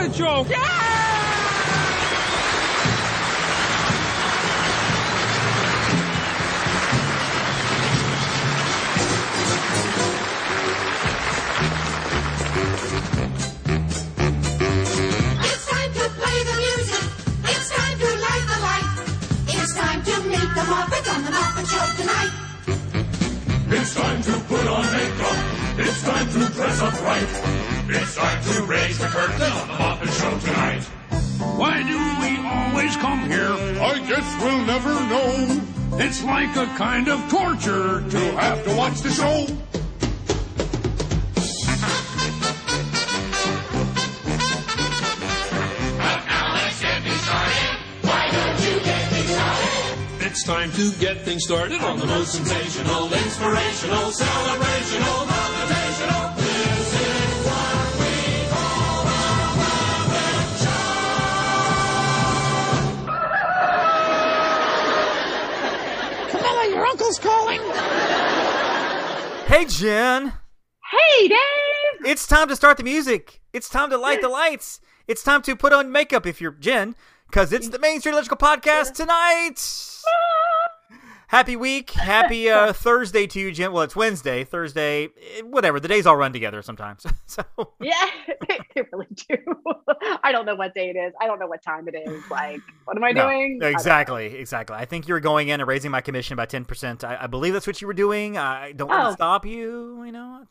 Muppet Show! It's time to play the music. It's time to light the light. It's time to meet the Muppets on the Muppet Show tonight. It's time to put on makeup. It's time to dress up right. It's time to raise the curtain on the Muppet Show tonight. Why do we always come here? I guess we'll never know. It's like a kind of torture to have to watch the show. It's time to get things started on the most sensational, inspirational, celebrational, motivational. Hey, Jenn. Hey, Dave! It's time to start the music. It's time to light the lights. It's time to put on makeup if you're Jenn, because it's the Main Street Electrical Podcast tonight. Ah. Happy week. Happy uh, Thursday to you, Jenn. Well, it's Wednesday, Thursday, eh, whatever. The days all run together sometimes. so Yeah, they really do. I don't know what day it is. I don't know what time it is. Like, what am I No, doing? I exactly, exactly. I think you were going in and raising my commission by ten percent. I, I believe that's what you were doing. I don't want Oh. to stop you. You know.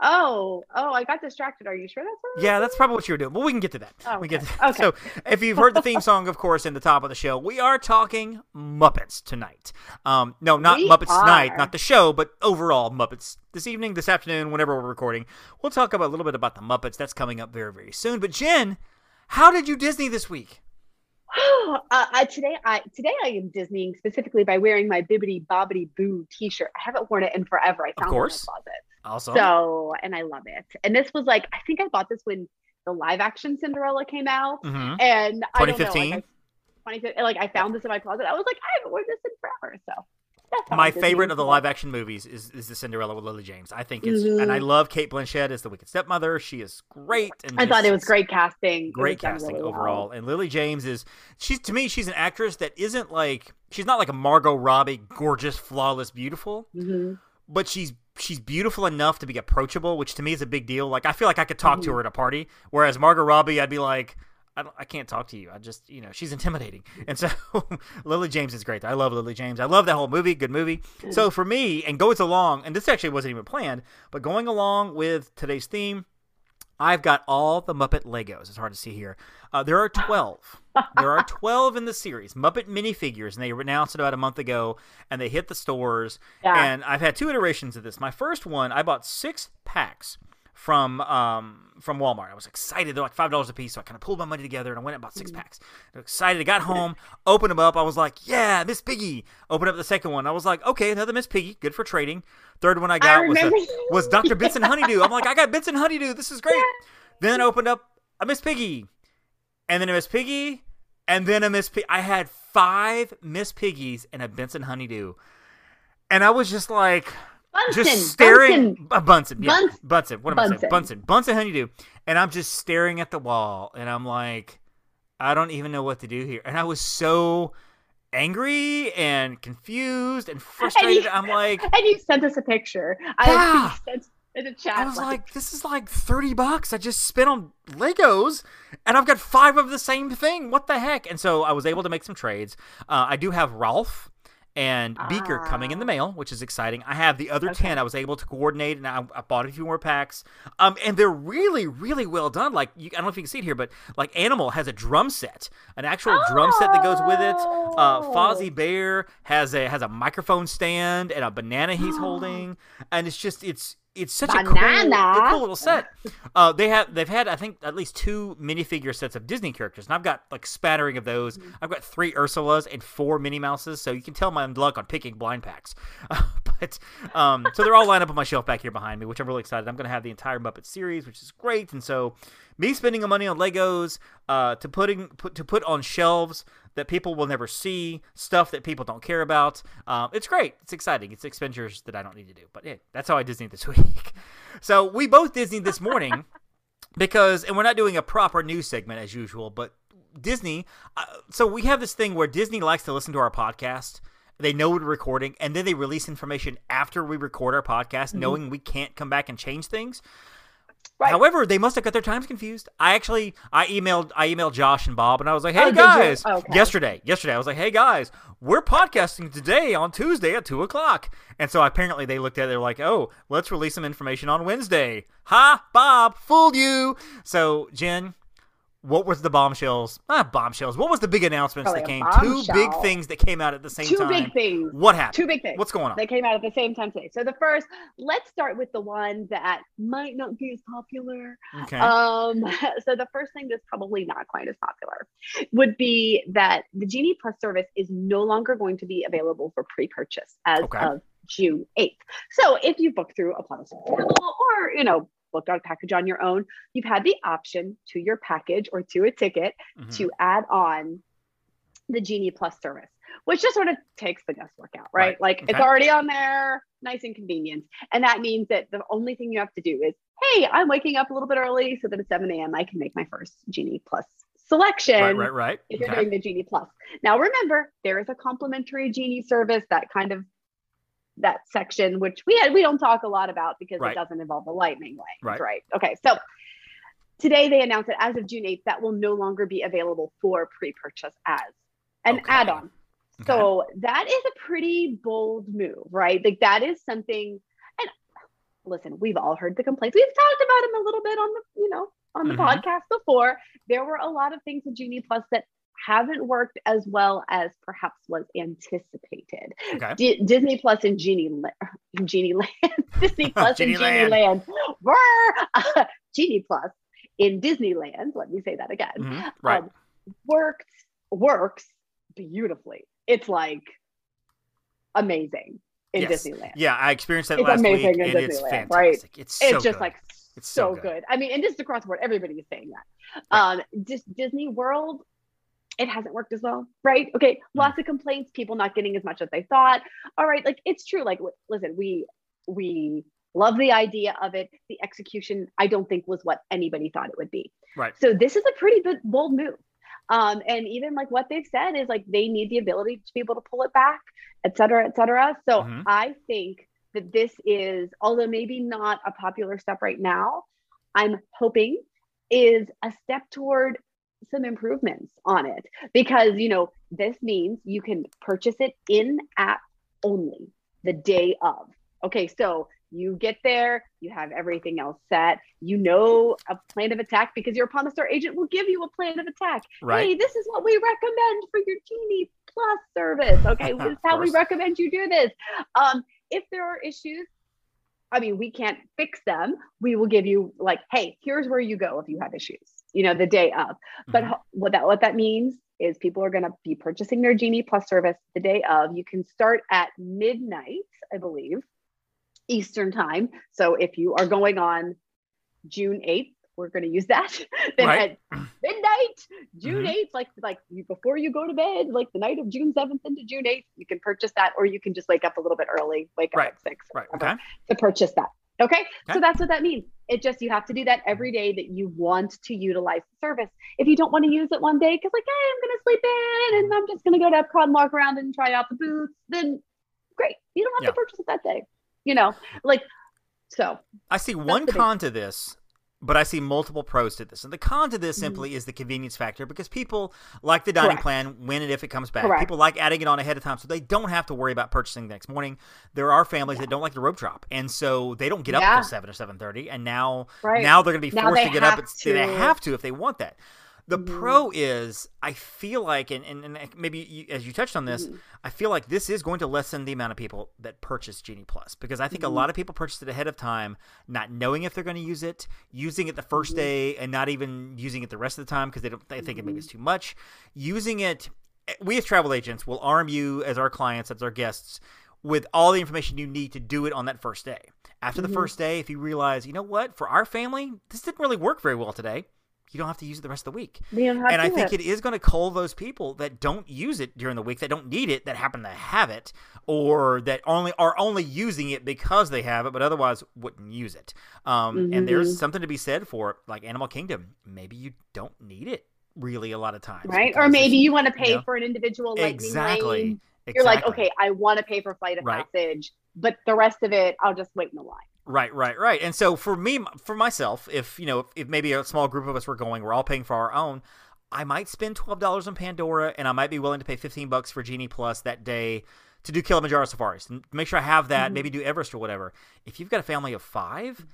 Oh, oh, I got distracted. Are you sure that's what? Yeah, that's probably what you were doing. But we can get to that. Oh, we can get okay. So, if you've heard the theme song, of course, in the top of the show, we are talking Muppets tonight. Um, no, not We Muppets tonight, not the show, but overall Muppets this evening, this afternoon, whenever we're recording. We'll talk about a little bit about the Muppets. That's coming up very, very soon. But Jenn, how did you Disney this week? uh, today, I today I am Disneying specifically by wearing my Bibbity Bobbity Boo T-shirt. I haven't worn it in forever. I found course. it in my closet. Also, So, and I love it. And this was like, I think I bought this when the live action Cinderella came out. Mhm. And I don't know, 2015? like, I, 2015, like I found this in my closet. I was like, I haven't worn this in forever. So my favorite of the live action movies is, is the Cinderella with Lily James. I think it's, and Mhm. I love Cate Blanchett as the Wicked Stepmother. She is great. And I thought it was great casting. Great casting really well. overall. And Lily James is she's to me she's an actress that isn't like she's not like a Margot Robbie, gorgeous, flawless, beautiful, Mhm. but she's she's beautiful enough to be approachable, which to me is a big deal. Like I feel like I could talk to Mm-hmm. her at a party, whereas Margot Robbie, I'd be like. I, don't, I can't talk to you. I just, you know, she's intimidating. And so Lily James is great. I love Lily James. I love that whole movie. Good movie. So for me, and goes along, and this actually wasn't even planned, but going along with today's theme, I've got all the Muppet Legos. It's hard to see here. Uh, there are 12. there are 12 in the series. Muppet minifigures, and they announced it about a month ago, and they hit the stores. Yeah. And I've had two iterations of this. My first one, I bought six packs from um, from Walmart. I was excited. They're like five dollars a piece, so I kind of pulled my money together and I went and bought six packs. I was excited. I got home, opened them up. I was like, "Yeah, Miss Piggy." Opened up the second one. I was like, "Okay, another Miss Piggy. Good for trading." Third one I got was, a- was Dr. Benson Honeydew. I'm like, "I got Benson Honeydew. This is great." Then I opened up a Miss Piggy, and then a Miss Piggy, and then a Miss Piggy. I had five Miss Piggies and a Benson Honeydew, and I was just like Bunsen, just staring Bunsen. uh, Bunsen, yeah, Bunsen. Bunsen. What am I saying? Bunsen. Bunsen, Bunsen honeydew. And I'm just staring at the wall, and I'm like, I don't even know what to do here. And I was so angry and confused and frustrated. I'm like, and you sent us a picture. Yeah. I sent in the chat. I was like, this is like 30 bucks I just spent on Legos, and I've got five of the same thing. What the heck? And so I was able to make some trades. Uh, I do have Ralph and Beaker coming in the mail, which is exciting. I have the other 10 I was able to coordinate, and I, I bought a few more packs. Um, and they're really, really well done. Like, you, I don't know if you can see it here, but like Animal has a drum set, an actual drum set that goes with it. Uh, Oh. Fozzie Bear has a has a microphone stand and a banana he's holding, and it's just it's it's such a cool, Banana. a cool little set. Uh, they have they've had I think at least two minifigure sets of Disney characters, and I've got like spattering of those. I've got three Ursulas and four Minnie Mouses, so you can tell my luck on picking blind packs. but um, so they're all lined up on my shelf back here behind me, which I'm really excited. I'm going to have the entire Muppet series, which is great, and so me spending the money on Legos uh, to putting put to put on shelves that people will never see, stuff that people don't care about. Um, it's great. It's exciting. It's expenditures that I don't need to do. But yeah, that's how I Disney this week. so we both Disney this morning because and we're not doing a proper news segment as usual but disney uh, so we have this thing where disney likes to listen to our podcast they know we're recording and then they release information after we record our podcast Mm-hmm. knowing we can't come back and change things Right. however they must have got their times confused. I actually i emailed i emailed josh and bob and i was like hey Oh, guys. Okay. yesterday yesterday i was like hey guys we're podcasting today on tuesday at 2 o'clock. And so apparently they looked at it they're like oh let's release some information on wednesday. Ha bob fooled you. So jenn what was the bombshells? Ah, bombshells. What was the big announcements Probably that came? Two big things that came out at the same Two time. big things. What happened? Two big things. What's going on? They came out at the same time today. So the first, let's start with the one that might not be as popular. Okay. Um, so the first thing that's probably not quite as popular would be that the Genie Plus service is no longer going to be available for pre-purchase as Okay. of June 8th. So if you book through a Plus portal or, you know, booked out a package on your own, you've had the option to your package or to a ticket Mhm. to add on the Genie Plus service, which just sort of takes the guesswork out, right? Right. Like it's already on there, nice and convenient. And that means that the only thing you have to do is, hey, I'm waking up a little bit early so that at 7 a.m. I can make my first Genie Plus selection. right, right, right. If you're Okay. doing the Genie Plus. Now remember, there is a complimentary Genie service, that kind of that section, which we had we don't talk a lot about because Right. it doesn't involve the lightning lane. Right. Right. Okay. So today they announced that as of June 8th, that will no longer be available for pre-purchase as an Okay. add-on. Okay. So that is a pretty bold move, right? Like that is something. And listen, we've all heard the complaints. We've talked about them a little bit on the, you know, on the Mhm. podcast before. There were a lot of things with Genie Plus that haven't worked as well as perhaps was anticipated. Okay. D- Disney Plus and Genie La- Genie Land, Disney Plus and Genie Genie Land were Genie Plus in Disneyland. Let me say that again Mhm. Right. um, worked works beautifully. It's like amazing in Yes. Disneyland. yeah, I experienced that It's last week, amazing in and it's Disneyland, fantastic. right? It's so it's just good. like It's so, so good. good. I mean, and just across the board, everybody is saying that. Right. Um, Dis- Disney World, it hasn't worked as well, right? Hmm. Okay, lots of complaints, people not getting as much as they thought. All right, like it's true. Like, listen, we we love the idea of it. The execution, I don't think, was what anybody thought it would be. Right. So this is a pretty big, bold move. Um, and even like what they've said is like they need the ability to be able to pull it back, et cetera, et cetera. So Mhm. I think that this is, although maybe not a popular step right now, I'm hoping is a step toward some improvements on it because you know this means you can purchase it in app only the day of. Okay so you get there you have everything else set you know a plan of attack because your a Star agent will give you a plan of attack. Right. hey this is what we recommend for your genie plus service. Okay this is how we recommend you do this. Um if there are issues I mean, we can't fix them. We will give you like, hey, here's where you go if you have issues, you know, the day of. But Mhm. what that what that means is people are going to be purchasing their Genie Plus service the day of. You can start at midnight, I believe, Eastern time. So if you are going on June 8th, we're going to use that. then Right. at midnight, June Mhm. 8th, like like you, before you go to bed, like the night of June 7th into June 8th, you can purchase that, or you can just wake up a little bit early, wake up Right. at six, Right. Okay. to purchase that. Okay? Okay. So that's what that means. It just you have to do that every day that you want to utilize the service. If you don't want to use it one day, because like, hey, I'm gonna sleep in and I'm just gonna go to Epcot and walk around and try out the booths, then great. You don't have Yeah. to purchase it that day. You know, like so I see one con to this, but I see multiple pros to this. And the con to Mm-hmm. this simply is the convenience factor because people like the dining Correct. plan when and if it comes back. Correct. People like adding it on ahead of time so they don't have to worry about purchasing the next morning. There are families that don't like the rope drop, and so they don't get up Yeah. till seven or seven thirty. And now, Right. now they're going to be forced to get up. It's, They have to if they want that. The Mhm. pro is, I feel like, and, and, and maybe you, as you touched on this, Mhm. I feel like this is going to lessen the amount of people that purchase Genie Plus because I think a Mhm. lot of people purchase it ahead of time, not knowing if they're going to use it, using it the 1st Mhm. day, and not even using it the rest of the time because they don't they think it maybe it's too much. Using it, we as travel agents will arm you as our clients, as our guests, with all the information you need to do it on that first day. After the Mhm. first day, if you realize, you know what, for our family, this didn't really work very well today. You don't have to use it the rest of the week. We and I think have- it is going to cull those people that don't use it during the week, that don't need it, that happen to have it, or that only are only using it because they have it, but otherwise wouldn't use it. Um, And Mm-hmm. there's something to be said for like Animal Kingdom. Maybe you don't need it really a lot of times, right? Or maybe you want to pay know? for an individual lightning exactly. lane. You're like, okay, I want to pay for flight of Right. passage, but the rest of it, I'll just wait in the line. Right, right, right. And so for me, for myself, if you know, if, maybe a small group of us were going, we're all paying for our own. I might spend twelve dollars on Pandora, and I might be willing to pay fifteen bucks for Genie Plus that day to do Kilimanjaro safaris. Make sure I have that. Maybe do Everest or whatever. If you've got a family of five,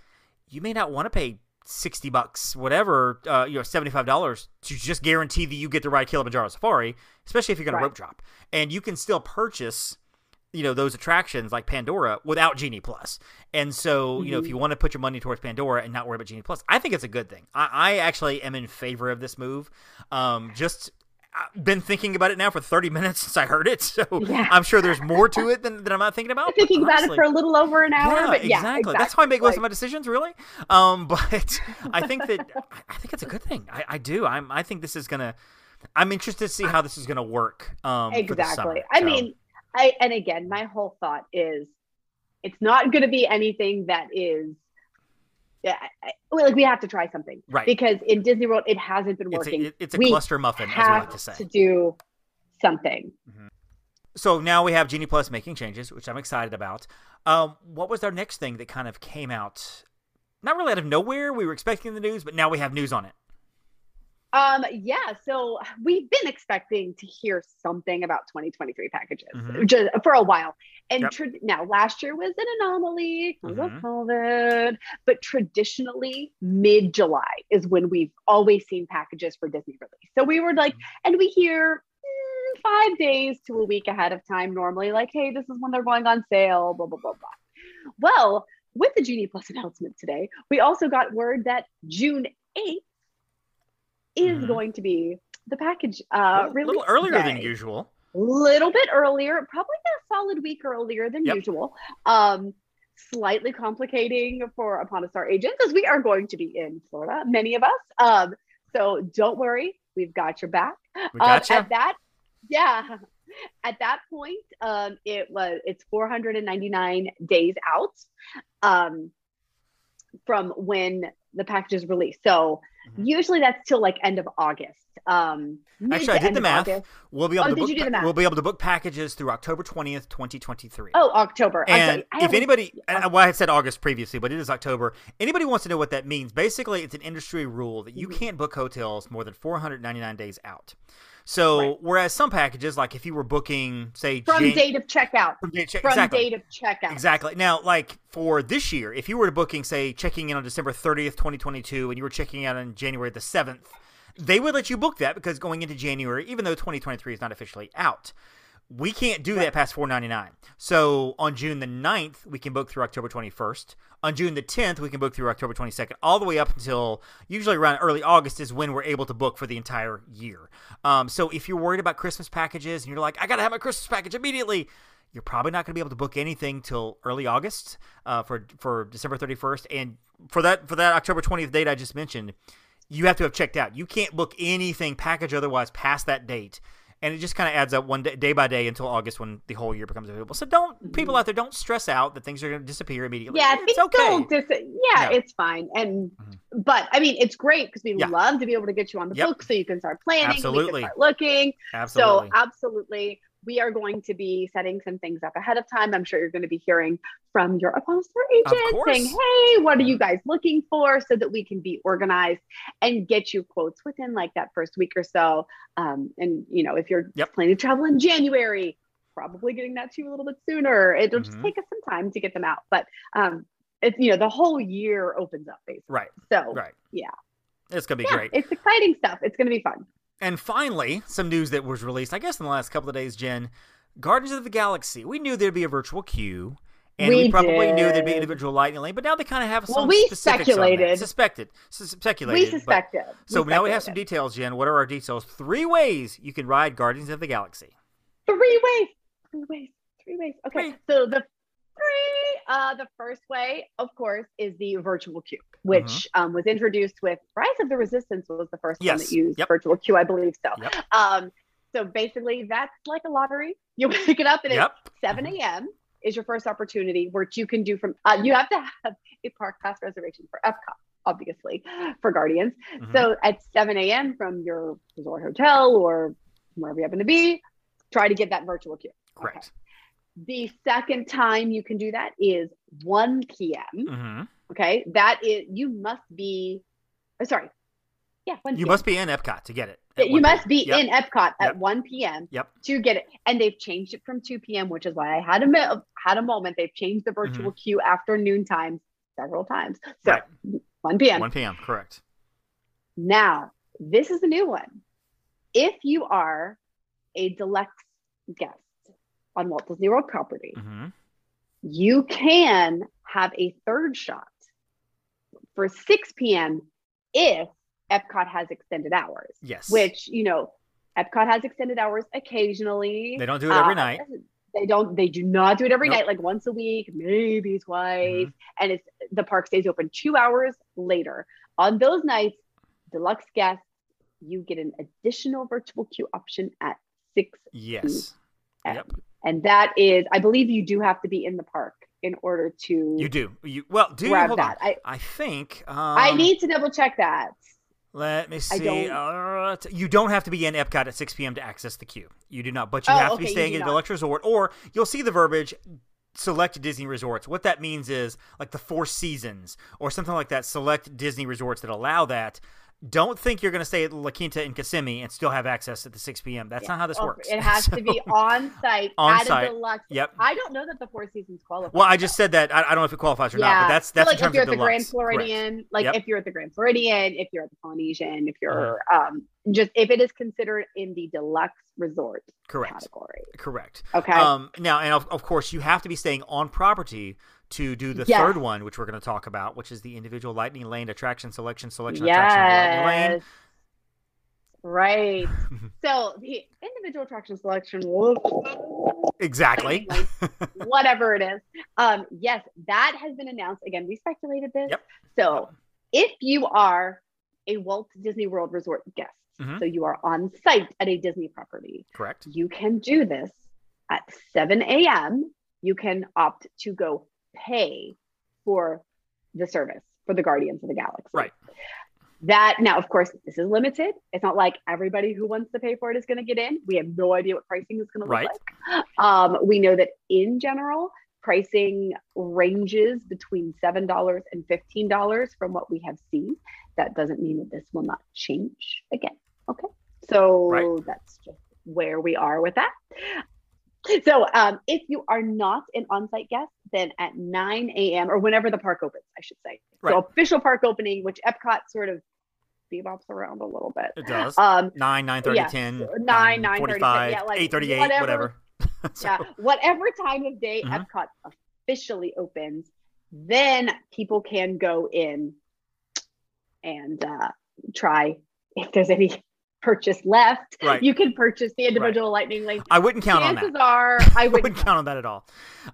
you may not want to pay sixty bucks, whatever, uh, you know, seventy five dollars to just guarantee that you get to ride Kilimanjaro safari, especially if you're going Right. to rope drop, and you can still purchase you know those attractions like Pandora without Genie Plus. And so you know if you want to put your money towards Pandora and not worry about Genie Plus, I think it's a good thing. I, I actually am in favor of this move. Um, just I've been thinking about it now for 30 minutes since I heard it, so Yeah. I'm sure there's more to it than, than I'm not thinking about. I'm thinking but about it for a little over an hour, yeah, but yeah, exactly. That's how I make most of my decisions, really. Um, but I think that I think it's a good thing. I, I do. I'm. I think this is gonna. I'm interested to see how this is gonna work. Um, the summer. exactly. I mean, I and again, my whole thought is, it's not going to be anything that is. Yeah, I- like we have to try something, Right. Because in Disney World, it hasn't been it's working. a, it's a cluster muffin, as we have like to say. to do something. So now we have Genie Plus making changes, which I'm excited about. Um, what was our next thing that kind of came out? Not really out of nowhere. We were expecting the news, but now we have news on it. Um, yeah, so we've been expecting to hear something about 2023 packages Mhm. just for a while. And Yep. tra- now last year was an anomaly because Mhm. of COVID, but traditionally mid July is when we've always seen packages for Disney release. So we were like, Mm-hmm. and we hear mm, five days to a week ahead of time normally, like, hey, this is when they're going on sale, blah, blah, blah, blah. Well, with the Genie Plus announcement today, we also got word that June 8th is Mhm. going to be the package a uh little, little earlier than day. usual. little bit earlier probably a solid week earlier than Yep. usual um slightly complicating for upon a star agents as we are going to be in florida many of us um so don't worry we've got your back We um, gotcha. at that yeah at that point um it was it's 499 days out um from when the package is released so Mhm. usually that's till like end of august um Actually, I did the math. August. We'll be able Oh, to did book. you do the math? We'll be able to book packages through October twentieth, twenty twenty three. oh october And. If anybody, well, I had said August previously, but it is October. Anybody wants to know what that means? Basically, it's an industry rule that you Mhm. can't book hotels more than 499 days out. So, Right. whereas some packages, like if you were booking, say, from Jan- date of checkout from date, check- from exactly, date of checkout Exactly. Now, like for this year, if you were to booking, say, checking in on December 30th, 2022, and you were checking out on January the 7th, they would let you book that because going into January, even though 2023 is not officially out, we can't do that past 499. So on June the 9th, we can book through October 21st. On June the 10th, we can book through October 22nd, all the way up until usually around early August is when we're able to book for the entire year. Um, so if you're worried about Christmas packages and you're like, I got to have my Christmas package immediately, you're probably not going to be able to book anything till early August uh, for for December 31st, and for that for that October 20th date I just mentioned, you have to have checked out. You can't book anything package otherwise past that date, and it just kind of adds up one day, day by day until August when the whole year becomes available. So don't mm-hmm. people out there don't stress out that things are going to disappear immediately. yeah it's okay. don't dis- yeah, Yeah. it's fine and mm-hmm. but i mean it's great because we Yeah. love to be able to get you on the Yep. book so you can start planning Absolutely. can start looking Absolutely. so absolutely we are going to be setting some things up ahead of time i'm sure you're going to be hearing from your upon star agent saying hey what are you guys looking for so that we can be organized and get you quotes within like that first week or so um, and you know if you're Yep. planning to travel in january probably getting that to you a little bit sooner it'll just Mhm. take us some time to get them out but um it's you know the whole year opens up basically right. so Right. yeah. It's going to be yeah great. it's exciting stuff it's going to be fun And finally, some news that was released, I guess, in the last couple of days, Jenn. Guardians of the Galaxy. We knew there'd be a virtual queue, and we, We probably knew there'd be did. individual lightning lane, but now they kind of have some Well, we specifics on that. speculated. Suspected. Speculated. we but- suspected so now we have some details, Jenn. What are our details? Three ways you can ride Guardians of the Galaxy. three ways three ways three ways okay Three. so the three Uh, the first way, of course, is the virtual queue, which um, was introduced with Rise of the Resistance was the first one Mm-hmm. That used Yep. virtual queue, I believe so. Yep. Um, so basically, that's like a lottery. You pick it up and Yep. it's 7 a.m. is your first opportunity, which you can do from. Uh, you have to have a park pass reservation for Epcot, obviously, for Guardians. Mhm. So at 7 a.m. from your resort hotel or wherever you happen to be, try to get that virtual queue. Correct. The second time you can do that is 1 p.m. hmm Okay. That is, you must be, oh, sorry. Yeah. 1 You p.m. must be in Epcot to get it. you must p.m. be Yep. in Epcot at Yep. 1 p.m. Yep. to get it. And they've changed it from 2 p.m., which is why I had a had a moment. They've changed the virtual queue after noon times several times. So Mm-hmm. Right. 1 p.m. 1 p.m. Correct. Now, this is a new one. If you are a deluxe guest on Walt Disney World property, hmm you can have a third shot for 6 p.m. if Epcot has extended hours, Yes. which, you know, Epcot has extended hours occasionally. They don't do it every Uh, night. They don't, they do not do it every Nope. night, like once a week, maybe twice. Mhm. And it's the park stays open two hours later. On those nights, deluxe guests, you get an additional virtual queue option at 6 Yes. p.m. Yep. And that is, I believe you do have to be in the park in order to You do. You well, do you? grab Hold that. on. I, I think. Um, I need to double check that. Let me see. don't- Uh, you don't have to be in Epcot at 6 p.m. to access the queue. You do not, but you Oh, have to okay, be staying at a deluxe resort, or you'll see the verbiage. Select Disney resorts. What that means is like the Four Seasons or something like that. Select Disney resorts that allow that. Don't think you're going to stay at La Quinta in Kissimmee and still have access at the 6 p.m. That's not how this Oh, works. It has to be on site On at site. Yep. I don't know that the Four Seasons qualifies. Well, I just said that. I, I don't know if it qualifies or yeah. not, but that's So, that's like in terms if you're of at the Grand deluxe. Correct. Floridian, like Yep. if you're at the Grand Floridian, if you're at the Polynesian, if you're um just if it is considered in the deluxe resort Correct. category. Correct. Okay. Um, now, and of, of course, you have to be staying on property to do the Yes. third one, which we're going to talk about, which is the individual Lightning Lane attraction selection selection attraction Lightning Lane. yes. Right. so the individual attraction selection, Exactly. whatever it is. Um, yes, that has been announced. Again, we speculated this. Yep. So if you are a Walt Disney World Resort guest, Mhm. so you are on site at a Disney property, Correct. you can do this at 7 a.m. You can opt to go pay for the service for the Guardians of the Galaxy. Right. That now, of course, this is limited. It's not like everybody who wants to pay for it is going to get in. We have no idea what pricing is going to look like. Um, we know that in general, pricing ranges between seven dollars and fifteen dollars from what we have seen. That doesn't mean that this will not change again. Okay, so Right. that's just where we are with that. So, um, if you are not an on-site guest, then at 9 a.m. or whenever the park opens, I should say. Right. So, official park opening, which Epcot sort of bebops around a little bit. It does. Um, 9, 9, 30, yeah, 10, so nine, 9, 30, 45, yeah, like 8, 38, whatever. whatever. So- yeah, whatever time of day Mhm. Epcot officially opens, then people can go in and uh, try if there's any purchase left. Right. You can purchase the individual lightning lane. I wouldn't count on that. Chances are, I I would wouldn't count on that at all.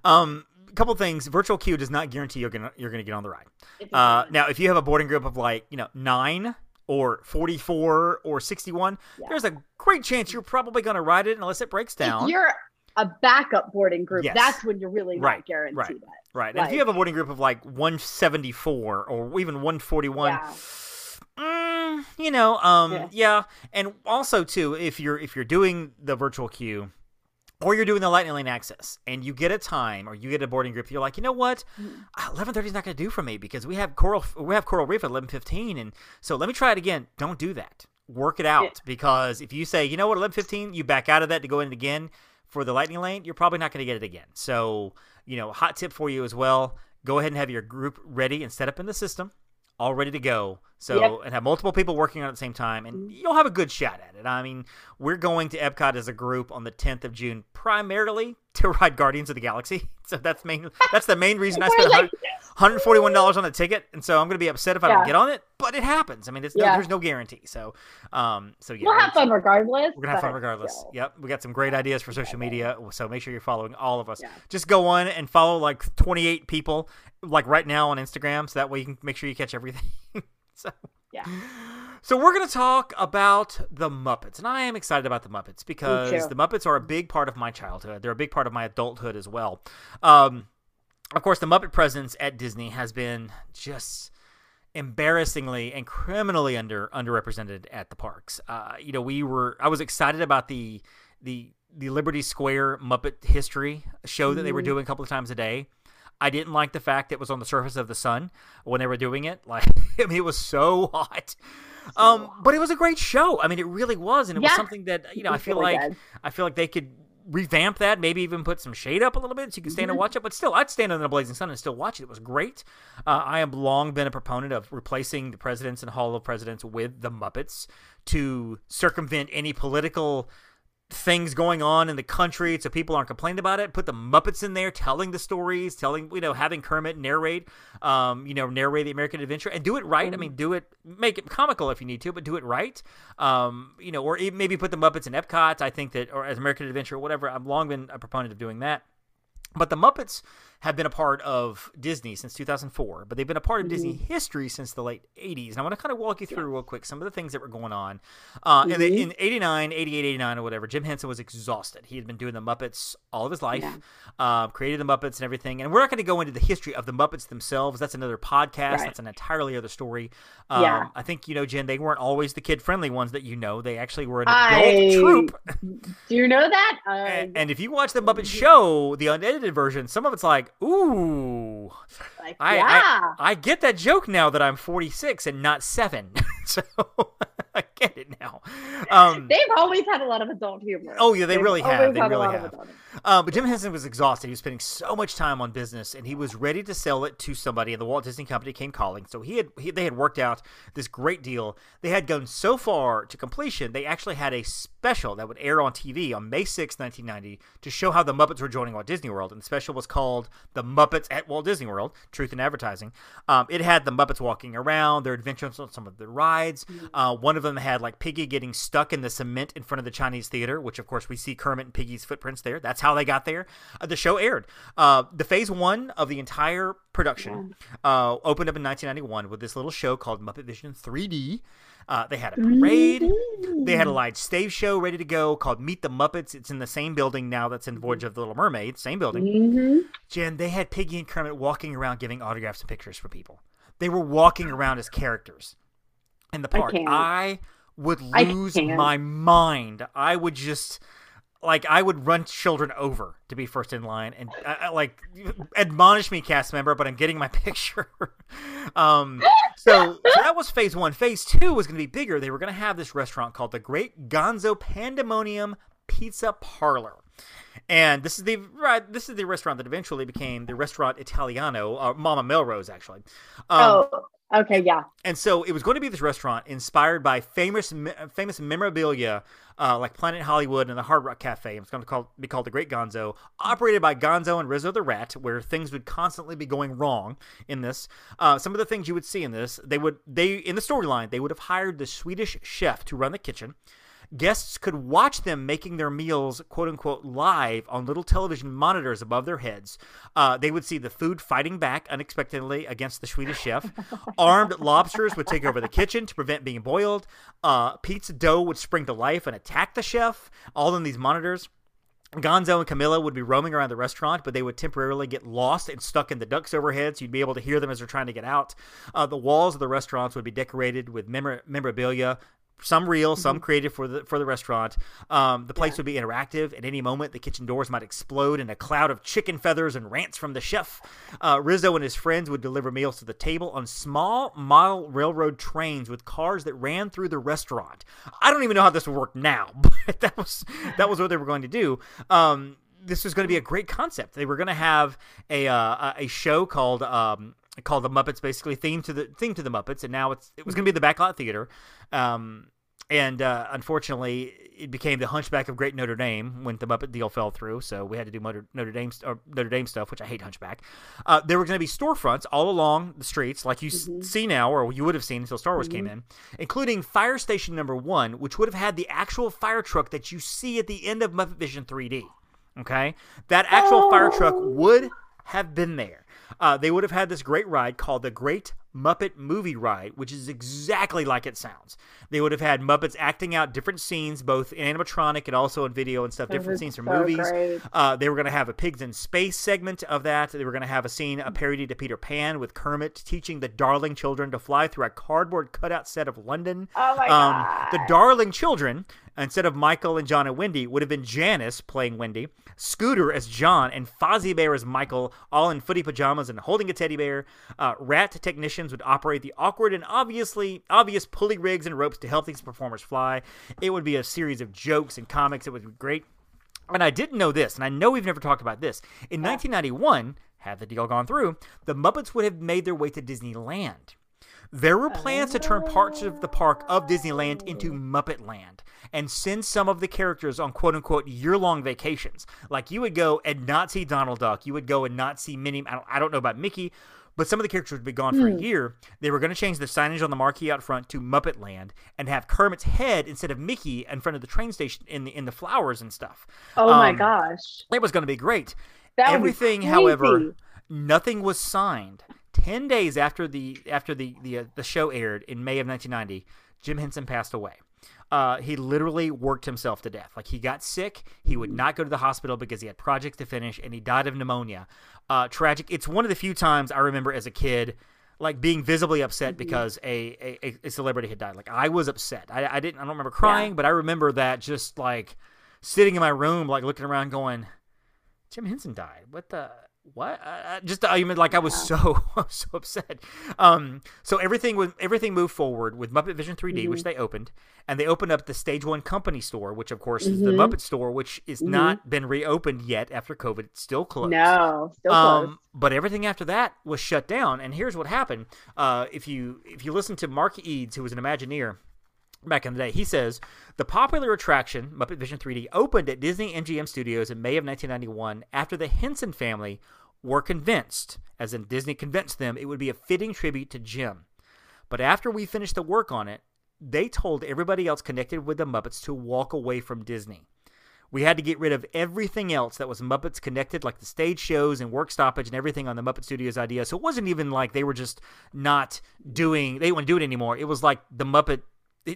Um, a couple things. Virtual queue does not guarantee you're gonna you're gonna get on the ride. Uh, now, if you have a boarding group of like you know nine or forty four or sixty one, Yeah. there's a great chance you're probably gonna ride it unless it breaks down. If you're a backup boarding group, Yes. that's when you're really Right, not guaranteed right. that. Right. And if you have a boarding group of like 174 or even 141, Yeah. Mm, you know, um, yeah. Yeah. And also too, if you're if you're doing the virtual queue or you're doing the lightning lane access and you get a time or you get a boarding group, you're like, you know what, Mm-hmm. 11:30 is not going to do for me because we have coral we have coral reef at 11:15, and so let me try it again. Don't do that. Work it out because if you say, you know what, 11:15, you back out of that to go in again for the lightning lane, you're probably not going to get it again. So, you know, hot tip for you as well. Go ahead and have your group ready and set up in the system, all ready to go. So, Yep. and have multiple people working on it at the same time, and you'll have a good shot at it. I mean, we're going to Epcot as a group on the 10th of June, primarily to ride Guardians of the Galaxy. So that's main. That's the main reason I spent like- $141 on the ticket, and so I'm going to be upset if I don't get on it. But it happens. I mean, it's no, there's no guarantee. So, um, so yeah, We'll have fun regardless. we're gonna have fun regardless. Yep, we got some great ideas for social media, so make sure you're following all of us. Yeah. Just go on and follow like 28 people, like right now on Instagram, so that way you can make sure you catch everything. so Yeah. so we're going to talk about the Muppets, and I am excited about the Muppets because the Muppets are a big part of my childhood. They're a big part of my adulthood as well. Um, of course, the Muppet presence at Disney has been just embarrassingly and criminally under underrepresented at the parks. Uh, you know, we were I was excited about the the the Liberty Square Muppet History show that they were doing a couple of times a day. I didn't like the fact that it was on the surface of the sun when they were doing it. Like, I mean, it was so hot. Um, but it was a great show. I mean, it really was, and it was something that you know. I feel really like good. I feel like they could revamp that, maybe even put some shade up a little bit so you can Mm-hmm. stand and watch it. But still, I'd stand under the blazing sun and still watch it. It was great. Uh, I have long been a proponent of replacing the presidents and Hall of Presidents with the Muppets to circumvent any political things going on in the country so people aren't complaining about it. Put the muppets in there telling the stories telling you know having kermit narrate um you know narrate the american adventure. And do it right. I mean do it make it comical if you need to but do it right. Um you know or maybe put the muppets in epcot. I think that or as american adventure or whatever i've long been a proponent of doing that. But the Muppets have been a part of Disney since 2004, but they've been a part of Disney history since the late 80s. And I want to kind of walk you through real quick some of the things that were going on. Uh, and they- in 89, 88, 89, or whatever, Jim Henson was exhausted. He had been doing the Muppets all of his life, uh, created the Muppets and everything. And we're not going to go into the history of the Muppets themselves. That's another podcast. Right. That's an entirely other story. Um, Yeah. I think, you know, Jenn, they weren't always the kid friendly ones that you know. They actually were an I- adult troupe. Do you know that? Uh, And, and if you watch the Muppet Show, the unedited version, some of it's like, ooh, like, I, yeah. I I get that joke now that I'm 46 and not seven, so I get it now. Um, They've always had a lot of adult humor. Oh, yeah, they They've really have. They really have. Uh, but Jim Henson was exhausted. He was spending so much time on business, and he was ready to sell it to somebody. And the Walt Disney Company came calling. So he had he, they had worked out this great deal. They had gone so far to completion. They actually had a special that would air on TV on May 6, 1990, to show how the Muppets were joining Walt Disney World. And the special was called "The Muppets at Walt Disney World: Truth in Advertising." Um, it had the Muppets walking around, their adventures on some of the rides. Uh, one of them had like Piggy getting stuck in the cement in front of the Chinese theater, which of course we see Kermit and Piggy's footprints there. That's how they got there. Uh, the show aired. Uh, the phase one of the entire production uh, opened up in 1991 with this little show called Muppet Vision 3D. Uh, they had a parade. They had a live stage show ready to go called Meet the Muppets. It's in the same building now that's in Voyage of the Little Mermaid, same building. Mm-hmm. Jenn, they had Piggy and Kermit walking around giving autographs and pictures for people. They were walking around as characters in the I park. can't. I would lose my mind. I would just like I would run children over to be first in line and uh, uh, like admonish me, cast member, but I'm getting my picture. um, so, so that was phase one. Phase two was going to be bigger. They were going to have this restaurant called the Great Gonzo Pandemonium Pizza Parlor. And this is the right. This is the restaurant that eventually became the Restaurant Italiano, uh, Mama Melrose, actually. Um, oh, okay, yeah. and so it was going to be this restaurant inspired by famous famous memorabilia uh, like Planet Hollywood and the Hard Rock Cafe. It's going to call, be called the Great Gonzo, operated by Gonzo and Rizzo the Rat, where things would constantly be going wrong in this. Uh, some of the things you would see in this, they would they in the storyline they would have hired the Swedish chef to run the kitchen. Guests could watch them making their meals, quote unquote, live on little television monitors above their heads. Uh, they would see the food fighting back unexpectedly against the Swedish chef. Armed lobsters would take over the kitchen to prevent being boiled. Uh, Pete's dough would spring to life and attack the chef, all in these monitors. Gonzo and Camilla would be roaming around the restaurant, but they would temporarily get lost and stuck in the ducks overhead, so you'd be able to hear them as they're trying to get out. Uh, the walls of the restaurants would be decorated with memor- memorabilia, some real, some created for the for the restaurant. Um, the place would be interactive. At any moment, the kitchen doors might explode in a cloud of chicken feathers and rants from the chef. Uh, Rizzo and his friends would deliver meals to the table on small model railroad trains with cars that ran through the restaurant. I don't even know how this would work now, but that was that was what they were going to do. Um, this was going to be a great concept. They were going to have a uh, a show called um, called the Muppets, basically themed to the themed to the Muppets, and now it's it was going to be the Backlot Theater. Um, and uh, unfortunately, it became the Hunchback of Great Notre Dame when the Muppet deal fell through. So we had to do Notre, Notre Dame or Notre Dame stuff, which I hate Hunchback. Uh, there were going to be storefronts all along the streets, like you s see now, or you would have seen until Star Wars came in, including Fire Station Number One, which would have had the actual fire truck that you see at the end of Muppet Vision 3D. Okay, that actual fire truck would have been there. Uh, they would have had this great ride called the Great Muppet Movie Ride, which is exactly like it sounds. They would have had Muppets acting out different scenes, both in animatronic and also in video and stuff, different scenes from so movies. Uh, they were going to have a Pigs in Space segment of that. They were going to have a scene, a parody to Peter Pan with Kermit teaching the Darling children to fly through a cardboard cutout set of London. Oh my Um, the Darling children, instead of Michael and John and Wendy, would have been Janice playing Wendy, Scooter as John, and Fozzie Bear as Michael, all in footy pajamas and holding a teddy bear. Uh, rat technicians would operate the awkward and obviously obvious pulley rigs and ropes to help these performers fly. It would be a series of jokes and comics. It would be great. And I didn't know this, and I know we've never talked about this. In 1991, had the deal gone through, the Muppets would have made their way to Disneyland. There were plans to turn parts of the park of Disneyland into Muppet Land and send some of the characters on quote unquote year long vacations. Like you would go and not see Donald Duck, you would go and not see Minnie. I don't, I don't know about Mickey, but some of the characters would be gone for a year. They were going to change the signage on the marquee out front to Muppet Land and have Kermit's head instead of Mickey in front of the train station in the in the flowers and stuff. Oh my Um, gosh. It was going to be great. That Everything, however, nothing was signed. Ten days after the after the the, uh, the show aired in May of 1990, Jim Henson passed away. Uh, he literally worked himself to death. Like he got sick, he would not go to the hospital because he had projects to finish, and he died of pneumonia. Uh, tragic. It's one of the few times I remember as a kid, like being visibly upset because a, a a celebrity had died. Like I was upset. I, I didn't. I don't remember crying, but I remember that just like sitting in my room, like looking around, going, Jim Henson died. What the what? Uh, just I mean, like I was so so upset. Um, so everything was everything moved forward with Muppet Vision 3D, which they opened, and they opened up the Stage One Company store, which of course is the Muppet store, which is not been reopened yet after COVID. It's still closed. No, still. Um, but everything after that was shut down. And here's what happened. Uh, if you if you listen to Mark Eades, who was an Imagineer back in the day, he says the popular attraction Muppet Vision 3D opened at Disney MGM Studios in May of 1991 after the Henson family were convinced, as in Disney convinced them, it would be a fitting tribute to Jim. But after we finished the work on it, they told everybody else connected with the Muppets to walk away from Disney. We had to get rid of everything else that was Muppets connected, like the stage shows and work stoppage and everything on the Muppet Studios idea. So it wasn't even like they were just not doing, they didn't want to do it anymore. It was like the Muppet,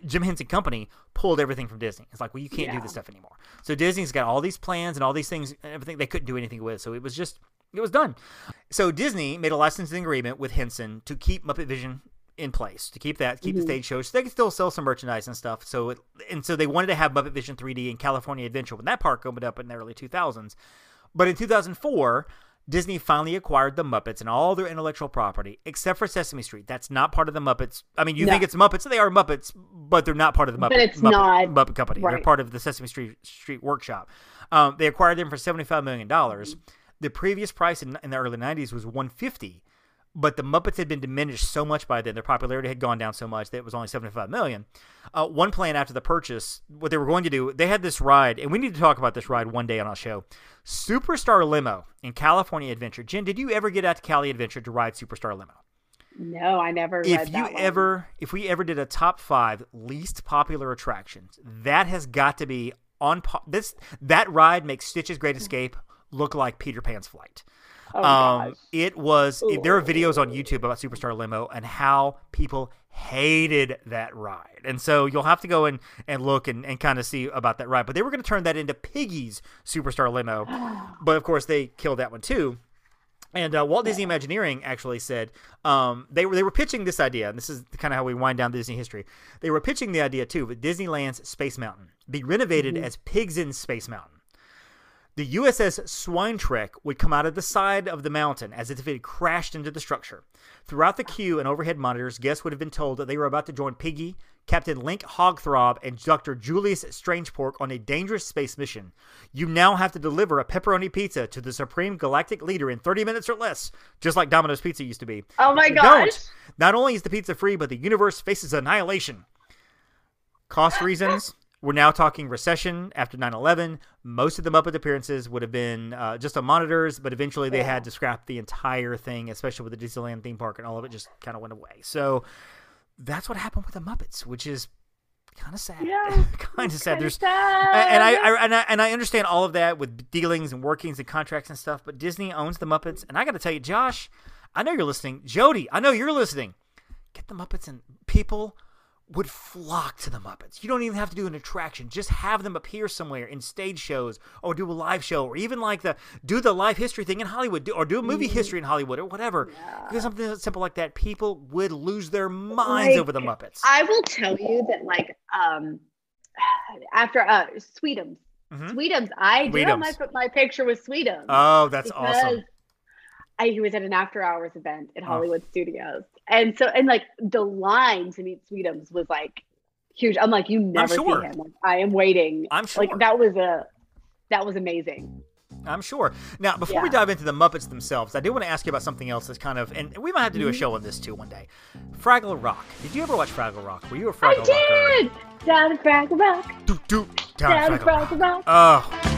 Jim Henson Company pulled everything from Disney. It's like, well, you can't do this stuff anymore. So Disney's got all these plans and all these things, and everything they couldn't do anything with. So it was just, it was done. So Disney made a licensing agreement with Henson to keep Muppet Vision in place to keep that keep the mm-hmm. stage shows so they could still sell some merchandise and stuff so it, and so they wanted to have Muppet Vision 3D in California Adventure when that park opened up in the early 2000s but in 2004 Disney finally acquired the Muppets and all their intellectual property except for Sesame Street. That's not part of the Muppets. I mean you No. think it's Muppets they are Muppets but they're not part of the Muppet But it's Muppet, not- Muppet Company. They're part of the Sesame Street Street Workshop. Um, they acquired them for 75 million dollars. The previous price in, in the early 90s was 150 but the Muppets had been diminished so much by then. Their popularity had gone down so much that it was only 75 million. Uh, one plan after the purchase, what they were going to do, they had this ride, and we need to talk about this ride one day on our show. Superstar Limo in California Adventure. Jenn, did you ever get out to Cali Adventure to ride Superstar Limo? no, I never if you one. ever if we ever did a top five least popular attractions that has got to be on po- this that ride makes stitch's great escape look like peter pan's flight oh, um, it was there are videos on youtube about superstar limo and how people hated that ride. And so you'll have to go and, and look and, and kind of see about that ride but they were going to turn that into piggy's superstar limo. But of course they killed that one too. And uh, Walt Disney Imagineering actually said um, they were they were pitching this idea, and this is kind of how we wind down Disney history. They were pitching the idea too that Disneyland's Space Mountain be renovated as Pigs in Space Mountain. The USS Swine Trek would come out of the side of the mountain as if it had crashed into the structure. Throughout the queue and overhead monitors, guests would have been told that they were about to join Piggy, Captain Link Hogthrob, and Dr. Julius Strangepork on a dangerous space mission. You now have to deliver a pepperoni pizza to the Supreme Galactic Leader in 30 minutes or less, just like Domino's Pizza used to be. Oh my If you gosh. Don't, not only is the pizza free, but the universe faces annihilation. cost reasons. We're now talking recession after 9 11. Most of the Muppet appearances would have been uh, just on monitors, but eventually they had to scrap the entire thing, especially with the Disneyland theme park, and all of it just kind of went away. So that's what happened with the Muppets, which is kind of sad. Yeah, kind of sad. There's sad. and I, I and I and I understand all of that with dealings and workings and contracts and stuff, but Disney owns the Muppets, and I got to tell you, Josh, I know you're listening. Jody, I know you're listening. Get the Muppets, and people would flock to the Muppets. You don't even have to do an attraction; just have them appear somewhere in stage shows, or do a live show, or even like the do the live history thing in Hollywood, do, or do a movie Mm-hmm. history in Hollywood, or whatever. Do something simple like that. People would lose their minds Like, over the Muppets. I will tell you that, like, um, after uh, Sweetums, Mhm. Sweetums, I did my my picture with Sweetums. oh, that's awesome. I, he was at an after hours event at Oh. Hollywood Studios, and so and like the line to meet Sweetums was like huge. I'm like, you never sure. see him. Like, I am waiting. I'm sure. Like that was a that was amazing. I'm sure. Now, before we dive into the Muppets themselves, I do want to ask you about something else that's kind of, and we might have to Mm-hmm. do a show on this too one day. Fraggle Rock. Did you ever watch Fraggle Rock? Were you a I Fraggle Rocker? I did. Down at Fraggle Rock. Doop, doop, down, Down Fraggle Fraggle Rock. Rock. Oh,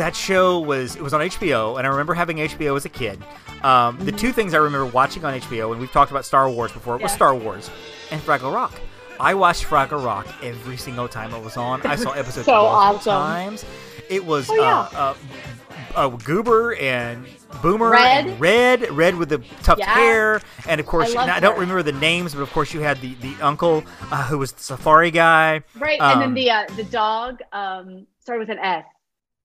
that show was it was on HBO, and I remember having HBO as a kid. Um, the two things I remember watching on HBO, and we've talked about Star Wars before, was Yeah. Star Wars and Fraggle Rock. I watched Fraggle Rock every single time it was on. I saw episodes So awesome. times. It was Oh, yeah. uh, uh, uh, Goober and Boomer Red. and Red, Red with the tuft Yeah. hair, and of course, I now, I don't her. remember the names, but of course, you had the the uncle uh, who was the safari guy. Right, and then Um, the uh, the dog um started with an S.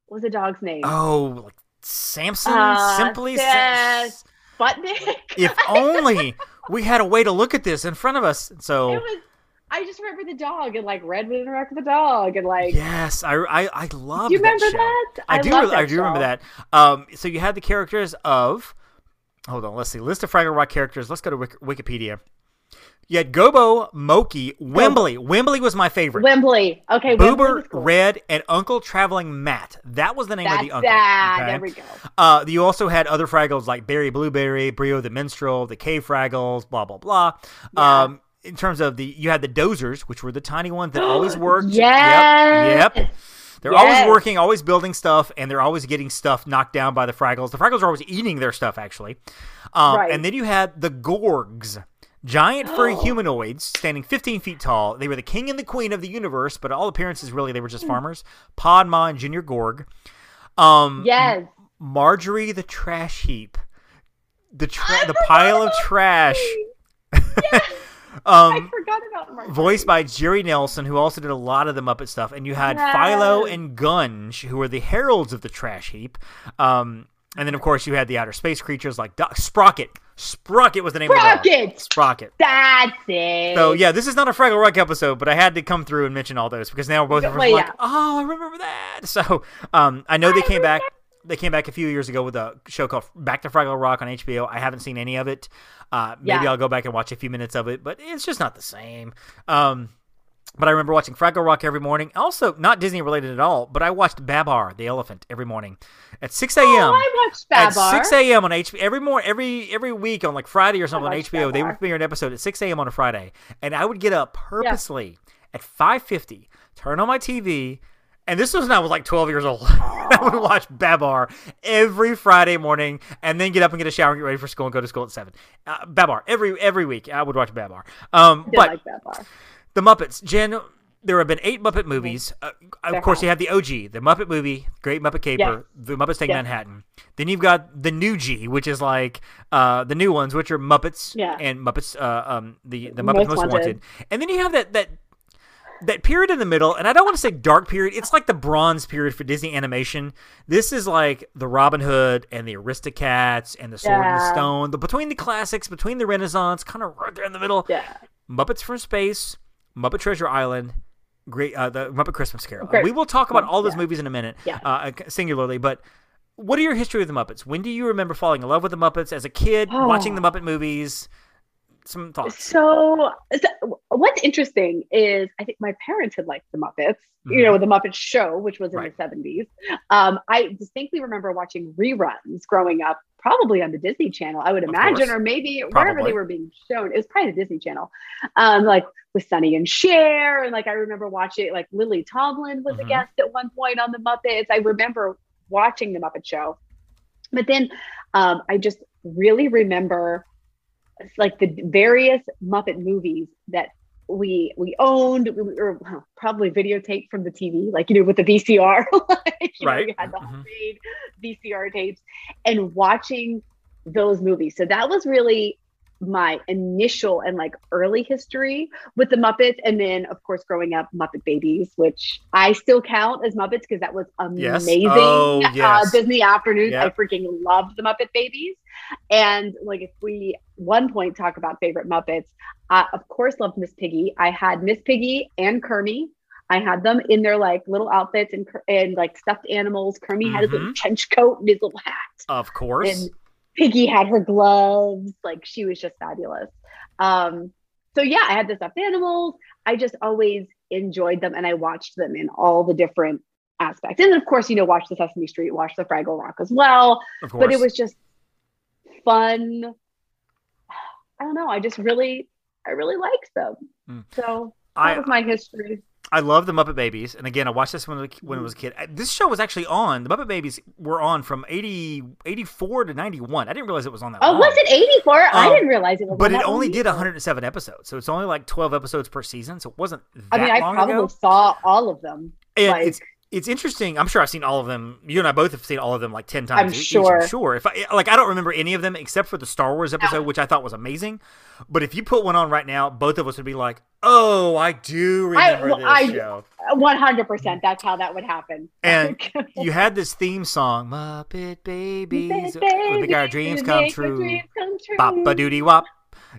What was the dog's name? Oh, like Samson, Uh, simply. yes. Sa- Sputnik. if only we had a way to look at this in front of us. So it was. I just remember the dog and like Red would interact with the dog and like. yes, I I, I love you remember that that? I, do. love really- I that do remember that. Um, so you had the characters of. Hold on, let's see. List of Fraggle Rock characters. Let's go to Wik- Wikipedia. You had Gobo, Mokey, Wembley. Wembley was my favorite. Wembley. Okay, Boober, cool. Red, and Uncle Traveling Matt. That was the name That's of the uncle. that. okay? There we go. Uh, you also had other Fraggles like Barry Blueberry, Brio the Minstrel, the Cave Fraggles, blah blah blah. Um, in terms of the, you had the Dozers, which were the tiny ones that always worked. Yes. Yep. Yep. They're Yes. always working, always building stuff, and they're always getting stuff knocked down by the Fraggles. The Fraggles are always eating their stuff, actually. Um, Right. And then you had the Gorgs. Giant furry humanoids standing 15 feet tall. They were the king and the queen of the universe, but all appearances really they were Hmm. just farmers. Podma and Junior Gorg. Um, Yes. Marjorie the trash heap. The tra- the pile of trash. I um, I forgot about Mark. voiced by Jerry Nelson, who also did a lot of the Muppet stuff, and you had Philo and Gunge, who were the heralds of the trash heap. Um, and then of course you had the outer space creatures like Doc- Sprocket. Sprocket was the name of the Sprocket! dog. Sprocket. That's it. So yeah, this is not a Fraggle Rock episode, but I had to come through and mention all those because now we're both Well, like, yeah. oh, I remember that. So um, I know they came back. They came back a few years ago with a show called Back to Fraggle Rock on HBO. I haven't seen any of it. Uh, maybe Yeah. I'll go back and watch a few minutes of it, but it's just not the same. Um, but I remember watching Fraggle Rock every morning. Also, not Disney related at all, but I watched Babar the elephant every morning at 6 a.m. Oh, I watched Babar At 6 a.m. on HBO every more every every week on like Friday or something on HBO, they would Babar. premiere an episode at 6 a.m. on a Friday, and I would get up purposely at 5:50, turn on my TV, and this was when I was like 12 years old. I would watch Babar every Friday morning, and then get up and get a shower, and get ready for school, and go to school at seven. Uh, Babar every every week. I would watch Babar. Um, Did but like Babar. The Muppets, Jen. There have been eight Muppet movies. Uh, of course, you have the OG, the Muppet movie, Great Muppet Caper, the Muppets Take Yeah. Manhattan. Then you've got the new G, which is like uh, the new ones, which are Muppets Yeah. and Muppets, uh, um, the the Muppets Most, Most Wanted. Wanted. And then you have that that that period in the middle, and I don't want to say dark period. It's like the bronze period for Disney animation. This is like the Robin Hood and the Aristocats and the Sword and the Stone. The between the classics, between the Renaissance, kind of right there in the middle. Yeah. Muppets from Space, Muppet Treasure Island, Great uh, the Muppet Christmas Carol. We will talk about all those yeah. movies in a minute, Yeah. uh, singularly. But what are your history with the Muppets? When do you remember falling in love with the Muppets as a kid, watching the Oh. Muppet movies? Some thoughts. So, so what's interesting is I think my parents had liked the Muppets, you Mhm. know, the Muppet Show, which was in Right. the 70s. Um, I distinctly remember watching reruns growing up, probably on the Disney Channel, I would Of imagine, course. or maybe wherever they were being shown. It was probably the Disney Channel, um, like with Sonny and Cher. And like I remember watching, like Lily Tomlin was Mhm. a guest at one point on the Muppets. I remember watching the Muppet Show. But then um, I just really remember like the various Muppet movies that we we owned we, or well, probably videotaped from the TV, like you know with the VCR, like, you Right. know, you had the Mhm. homemade VCR tapes, and watching those movies. So that was really my initial and like early history with the Muppets, and then of course growing up, Muppet Babies, which I still count as Muppets because that was Yes. amazing. Oh, uh, yes. Disney afternoons, I freaking loved the Muppet Babies. And like, if we one point talk about favorite Muppets, I of course loved Miss Piggy. I had Miss Piggy and Kermie. I had them in their like little outfits and and like stuffed animals. Kermie had his little Mhm. trench coat and his little hat, Of course. and Piggy had her gloves. Like she was just fabulous. Um, so yeah, I had the stuffed animals. I just always enjoyed them, and I watched them in all the different aspects. And of course, you know, watch the Sesame Street, watch the Fraggle Rock as well but it was just fun. I don't know. I just really, I really liked them. Mm. So that I, was my history. I love the Muppet Babies, and again, I watched this when I when I was a kid. This show was actually on. The Muppet Babies were on from 80, 84 to ninety one. I didn't realize it was on that Oh, long. was it 84? I Um, didn't realize it was. But it only did 107 episodes, so it's only like 12 episodes per season. So it wasn't that I mean, I probably ago. saw all of them. And like- it's it's interesting. I'm sure I've seen all of them. You and I both have seen all of them like 10 times. I'm each, sure. I'm sure. If I like, I don't remember any of them except for the Star Wars episode, which I thought was amazing. But if you put one on right now, both of us would be like, "Oh, I do I- remember well, this I- show." One hundred percent. That's how that would happen. And you had this theme song, Muppet Babies, Babies, we make our dreams come true. dreams come true. Bop doody wop.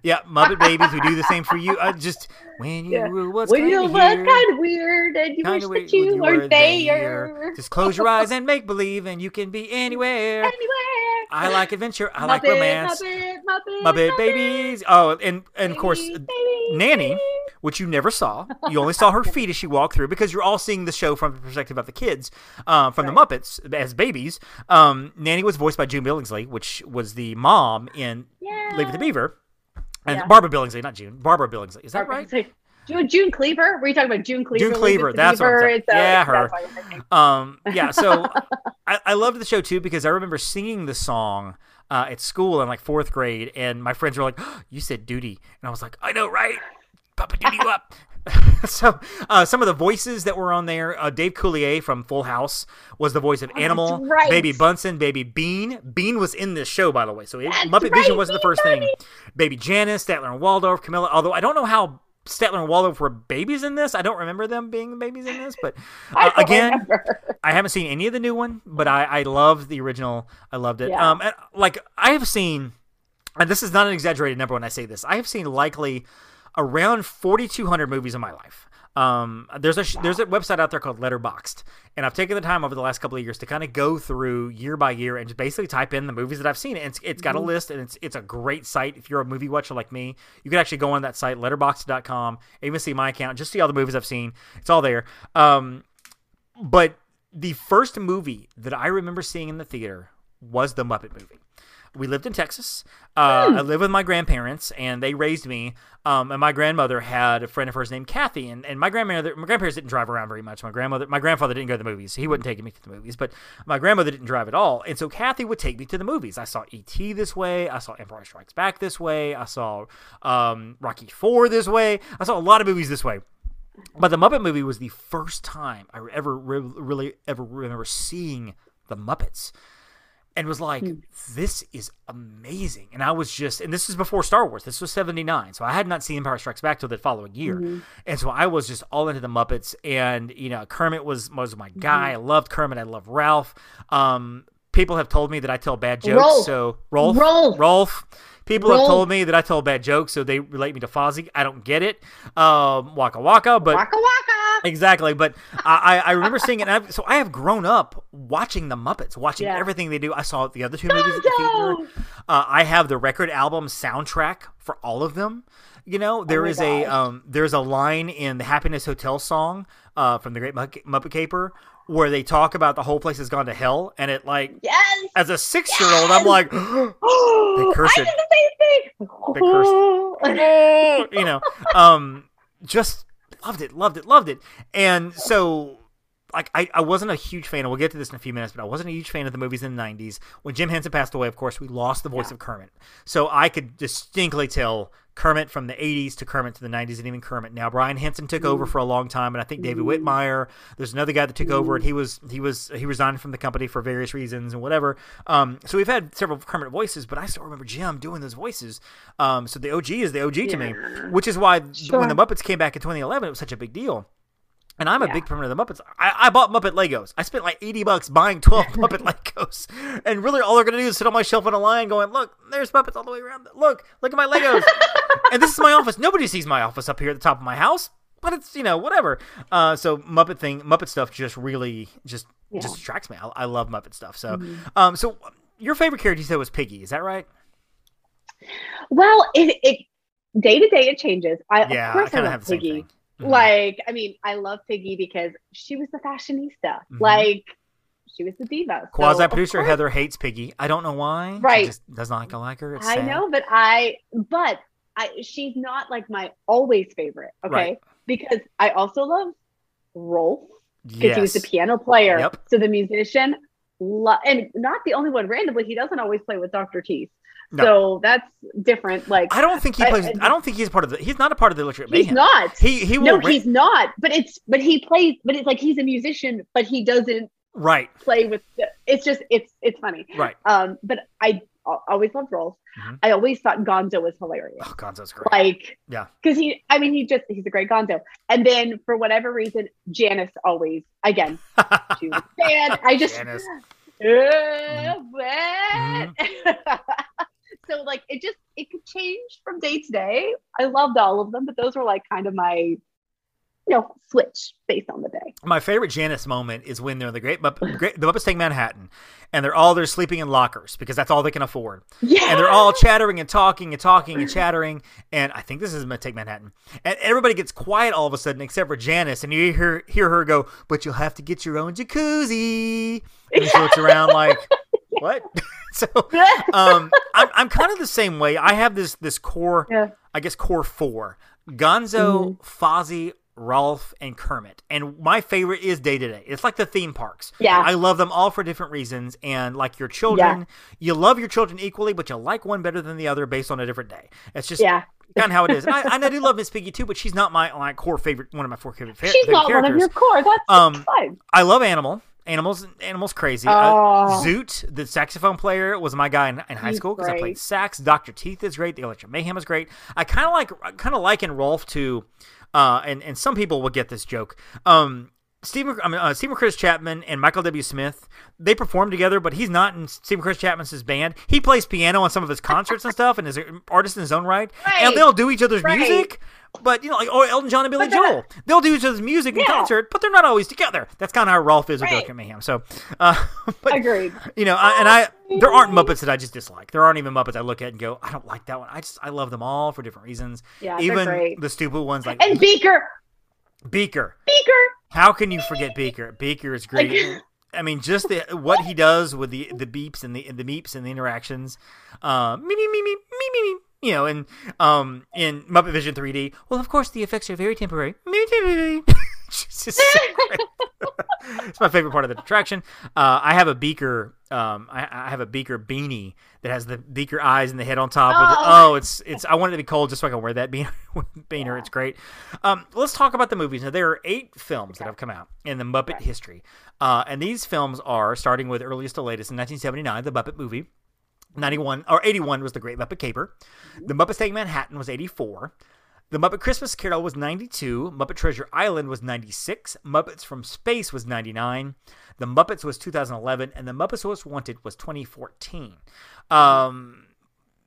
Yeah, Muppet Babies, we do the same for you. Uh, just when you Yeah. were what's when kind you were kind of weird and you wish weird that you, when were there. Just close your eyes and make believe, and you can be anywhere. Anywhere. I like adventure. I like romance. Muppet, Muppet, Muppet Babies. Oh, and and of course, babies, Nanny, babies. which you never saw. You only saw her feet as she walked through because you're all seeing the show from the perspective of the kids, um, from the Muppets as babies. Um, Nanny was voiced by June Billingsley, which was the mom in Yeah. Leave It to Beaver. And Yeah. Barbara Billingsley, not June. Barbara Billingsley. Is that Barbara- right? June, June Cleaver? Were you talking about June Cleaver? June Cleaver, that's what I'm Beaver? talking- It's, yeah, her. that's why I'm thinking. Um, yeah, so I, I loved the show too because I remember singing the song uh, at school in like fourth grade, and my friends were like, "You said duty," and I was like, "I know, right? Papa duty up." so uh, some of the voices that were on there, uh, Dave Coulier from Full House was the voice of Animal, Oh, right. Baby Bunsen, Baby Bean. Bean was in this show, by the way, so it, Muppet right, Vision wasn't the first thing. Baby Janice, Statler and Waldorf, Camilla. Although I don't know how. Statler and Waldorf were babies in this. I don't remember them being babies in this, but uh, don't again, remember. I haven't seen any of the new one, but I I love the original. I loved it. Yeah. Um, and, like I have seen, and this is not an exaggerated number when I say this. I have seen likely around forty two hundred movies in my life. Um, there's a sh- there's a website out there called Letterboxd, and I've taken the time over the last couple of years to kind of go through year by year and just basically type in the movies that I've seen. And it's it's got a list, and it's it's a great site. If you're a movie watcher like me, you can actually go on that site, Letterboxd.com, even see my account, just see all the movies I've seen. It's all there. Um, but the first movie that I remember seeing in the theater was the Muppet movie. We lived in Texas. Uh, I lived with my grandparents, and they raised me. Um, and my grandmother had a friend of hers named Kathy, and, and my grandmother, my grandparents didn't drive around very much. My grandmother, my grandfather didn't go to the movies. He wasn't taking me to the movies, but my grandmother didn't drive at all. And so Kathy would take me to the movies. I saw E.T. this way. I saw Empire Strikes Back this way. I saw um, Rocky Four this way. I saw a lot of movies this way. But the Muppet movie was the first time I ever re- really ever remember seeing the Muppets, and was like, hmm. "This is amazing." And I was just, and this is before Star Wars. This was '79, so I had not seen Empire Strikes Back till the following year, mm-hmm. and so I was just all into the Muppets. And you know, Kermit was was my mm-hmm. guy. I loved Kermit. I loved Ralph. Um, people have told me that I tell bad jokes, Rolf. so Rolf, Rolf. Rolf. People have told me that I tell bad jokes, so they relate me to Fozzie. I don't get it. Um, waka waka, but Waka waka. Exactly, but I, I remember seeing it. And I've, so I have grown up watching the Muppets, watching Yeah. everything they do. I saw the other two movies at the theater. Uh, I have the record album soundtrack for all of them. You know, there Oh is a um, there's a line in the Happiness Hotel song uh, from the Great Mupp- Muppet Caper where they talk about the whole place has gone to hell, and it like Yes. as a six year old, I'm like, I curse did it. the same thing. curse you know, um, just loved it, loved it, loved it. And so, like, I, I wasn't a huge fan, and we'll get to this in a few minutes, but I wasn't a huge fan of the movies in the 90s. When Jim Henson passed away, of course, we lost the voice of Kermit. So I could distinctly tell Kermit from the 80s to Kermit to the 90s, and even Kermit now. Brian Henson took over for a long time, and I think David Whitmire. There's another guy that took over, and he was he was he resigned from the company for various reasons and whatever. Um, so we've had several Kermit voices, but I still remember Jim doing those voices. Um, so the OG is the OG to me, which is why Sure. when the Muppets came back in 2011, it was such a big deal. And I'm a Yeah. big proponent of the Muppets. I, I bought Muppet Legos. I spent like 80 bucks buying 12 Muppet Legos. And really, all they're going to do is sit on my shelf in a line going, look, there's Muppets all the way around. Look, look at my Legos. and this is my office. Nobody sees my office up here at the top of my house. But it's, you know, whatever. Uh, so Muppet thing, Muppet stuff just really just just attracts me. I, I love Muppet stuff. So, um, so your favorite character you said was Piggy. Is that right? Well, it, it day to day it changes. I Yeah, of course I of love have the same Piggy. Mhm. Like, I mean, I love Piggy because she was the fashionista. Mhm. Like, she was the diva. So, Quasi producer Heather hates Piggy. I don't know why. She Right. just does not like her. It's I sad. know, but I, but I, she's not like my always favorite. Okay, Right. because I also love Rolf because he was the piano player. Yep. So the musician, lo- and not the only one. Randomly, he doesn't always play with Dr. Teeth. No. So that's different. Like I don't think he plays. I- I, don't think he's part of the. He's not a part of the Electric he's Mayhem. not. He he no, ra- he's not. But it's but he plays. But it's like he's a musician, but he doesn't right. play with. The, it's just it's it's funny. Right. Um, but I always loved Rolf. Mhm. I always thought Gonzo was hilarious. Oh, Gonzo's great. Like Yeah. because he i mean he just he's a great gonzo and then for whatever reason janice always again she was bad i just Janice. Uh, what? so like it just it could change from day to day i loved all of them but those were like kind of my you know switch based on the day My favorite Janice moment is when they're in the Great, Mupp- Great the Muppets Take Manhattan, and they're all they're sleeping in lockers because that's all they can afford, yeah and they're all chattering and talking and talking and chattering. And I think this is Take Manhattan, and everybody gets quiet all of a sudden except for Janice, and you hear hear her go, "But you'll have to get your own jacuzzi." And she looks around like, "What?" so um, I'm, I'm kind of the same way. I have this this core, Yeah. I guess core four: Gonzo, Fozzie, Rolf, and Kermit. And my favorite is Day to Day. It's like the theme parks. Yeah. I love them all for different reasons. And like your children, you love your children equally, but you like one better than the other based on a different day. It's just yeah kind of how it is. And I, and I do love Miss Piggy too, but she's not my like core favorite. One of my four favorite, fa- she's favorite not one of your core that's Um, fine I love Animal. Animals, Animals, crazy. Oh. Uh, Zoot, the saxophone player, was my guy in, in high He's school because I played sax. Doctor Teeth is great. The Electric Mayhem is great. I kind of like, kind of liken Rolf to, uh, and and some people will get this joke. Um, Stephen, I mean, uh, Steven Curtis Chapman and Michael W. Smith, they perform together, but he's not in Steven Curtis Chapman's band. He plays piano on some of his concerts and stuff, and is an artist in his own right. And they'll do each other's Right. music, but you know, like or Elton John and Billy Joel, they'll do each other's music in Yeah. concert, but they're not always together. That's kind of how Rolf is with Right. Electric Mayhem. So, uh, but agreed you know, I, and I there aren't Muppets that I just dislike. There aren't even Muppets I look at and go, I don't like that one. I just I love them all for different reasons. Yeah, even the stupid ones like and beaker Beaker. beaker How can you forget Beaker? Beaker is great. Like- I mean, just the what he does with the the beeps and the the meeps and the interactions. Uh, me me me me me me me. You know, and um, in Muppet Vision 3D. Well, of course, the effects are very temporary. It's so it's my favorite part of the attraction. Uh, I have a beaker. Um, I, I have a beaker beanie that has the beaker eyes and the head on top. With it. Oh. Oh, it's it's. I want it to be cold just so I can wear that beaner. beaner. It's great. Um, let's talk about the movies. Now there are eight films that have come out in the Muppet history, uh, and these films are starting with earliest to latest in 1979, the Muppet movie. 91 or 81 was the Great Muppet Caper. The Muppets Take Manhattan was 84. The Muppet Christmas Carol was 92. Muppet Treasure Island was 96. Muppets from Space was 99. The Muppets was 2011. And The Muppets Most Wanted was 2014. Um,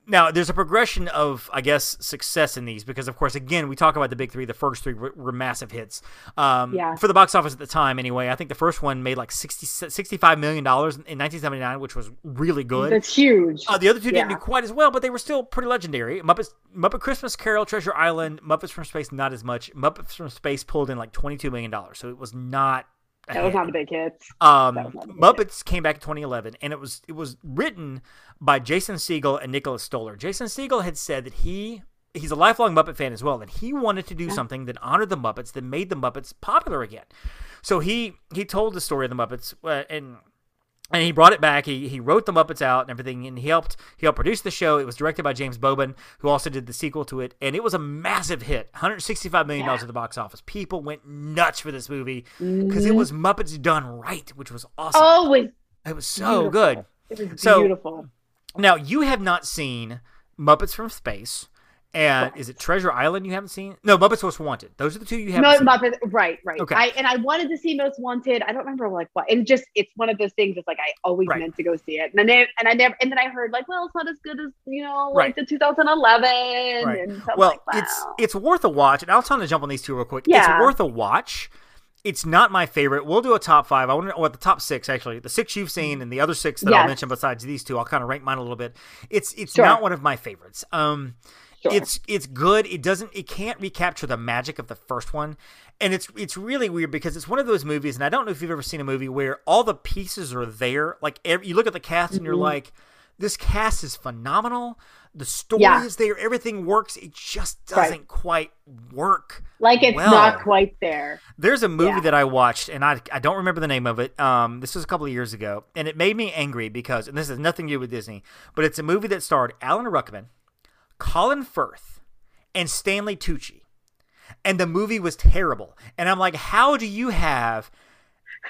Now, there's a progression of, I guess, success in these because, of course, again, we talk about the big three. The first three were, were massive hits. Um, Yeah. For the box office at the time, anyway, I think the first one made like 60, $65 million in 1979, which was really good. That's huge. Uh, the other two didn't do quite as well, but they were still pretty legendary. Muppets, Muppet Christmas Carol, Treasure Island, Muppets from Space, not as much. Muppets from Space pulled in like $22 million, so it was not. That was not a big hit. Um, That was a big Muppets came back in 2011, and it was it was written by Jason Segel and Nicholas Stoller. Jason Segel had said that he he's a lifelong Muppet fan as well, and he wanted to do something that honored the Muppets, that made the Muppets popular again. So he he told the story of the Muppets, uh, and and he brought it back. He he wrote the Muppets out and everything, and he helped he helped produce the show. It was directed by James Bobin, who also did the sequel to it, and it was a massive hit, 165 million dollars at the box office. People went nuts for this movie because it mm-hmm. was Muppets done right, which was awesome. Oh, it was, it was so beautiful. good. it was So- beautiful. Now you have not seen Muppets from Space, and is it Treasure Island you haven't seen? No, Muppets Most Wanted. Those are the two you haven't No, seen. Right, right. Okay. I and I wanted to see Most Wanted. I don't remember like what. And just it's one of those things. It's like I always Right. meant to go see it, and then and I never and then I heard like, well, it's not as good as you know, Right. like the 2011. Right. And well, like, wow. it's it's worth a watch, and I'll try to jump on these two real quick. Yeah. It's worth a watch. It's not my favorite. We'll do a top five. I want to, or the top six actually. The six you've seen, and the other six that I'll mention besides these two. I'll kind of rank mine a little bit. It's it's Sure. not one of my favorites. Um, Sure. it's it's good. It doesn't. It can't recapture the magic of the first one, and it's it's really weird because it's one of those movies. And I don't know if you've ever seen a movie where all the pieces are there. Like every, you look at the cast and you're Mm-hmm. like, this cast is phenomenal. The story Yeah. is there. Everything works. It just doesn't quite work. like it's well. not quite there. There's a movie Yeah. that I watched, and I, I don't remember the name of it. Um, this was a couple of years ago, and it made me angry because, and this has nothing to do with Disney, but it's a movie that starred Alan Rickman, Colin Firth, and Stanley Tucci, and the movie was terrible. And I'm like, how do you have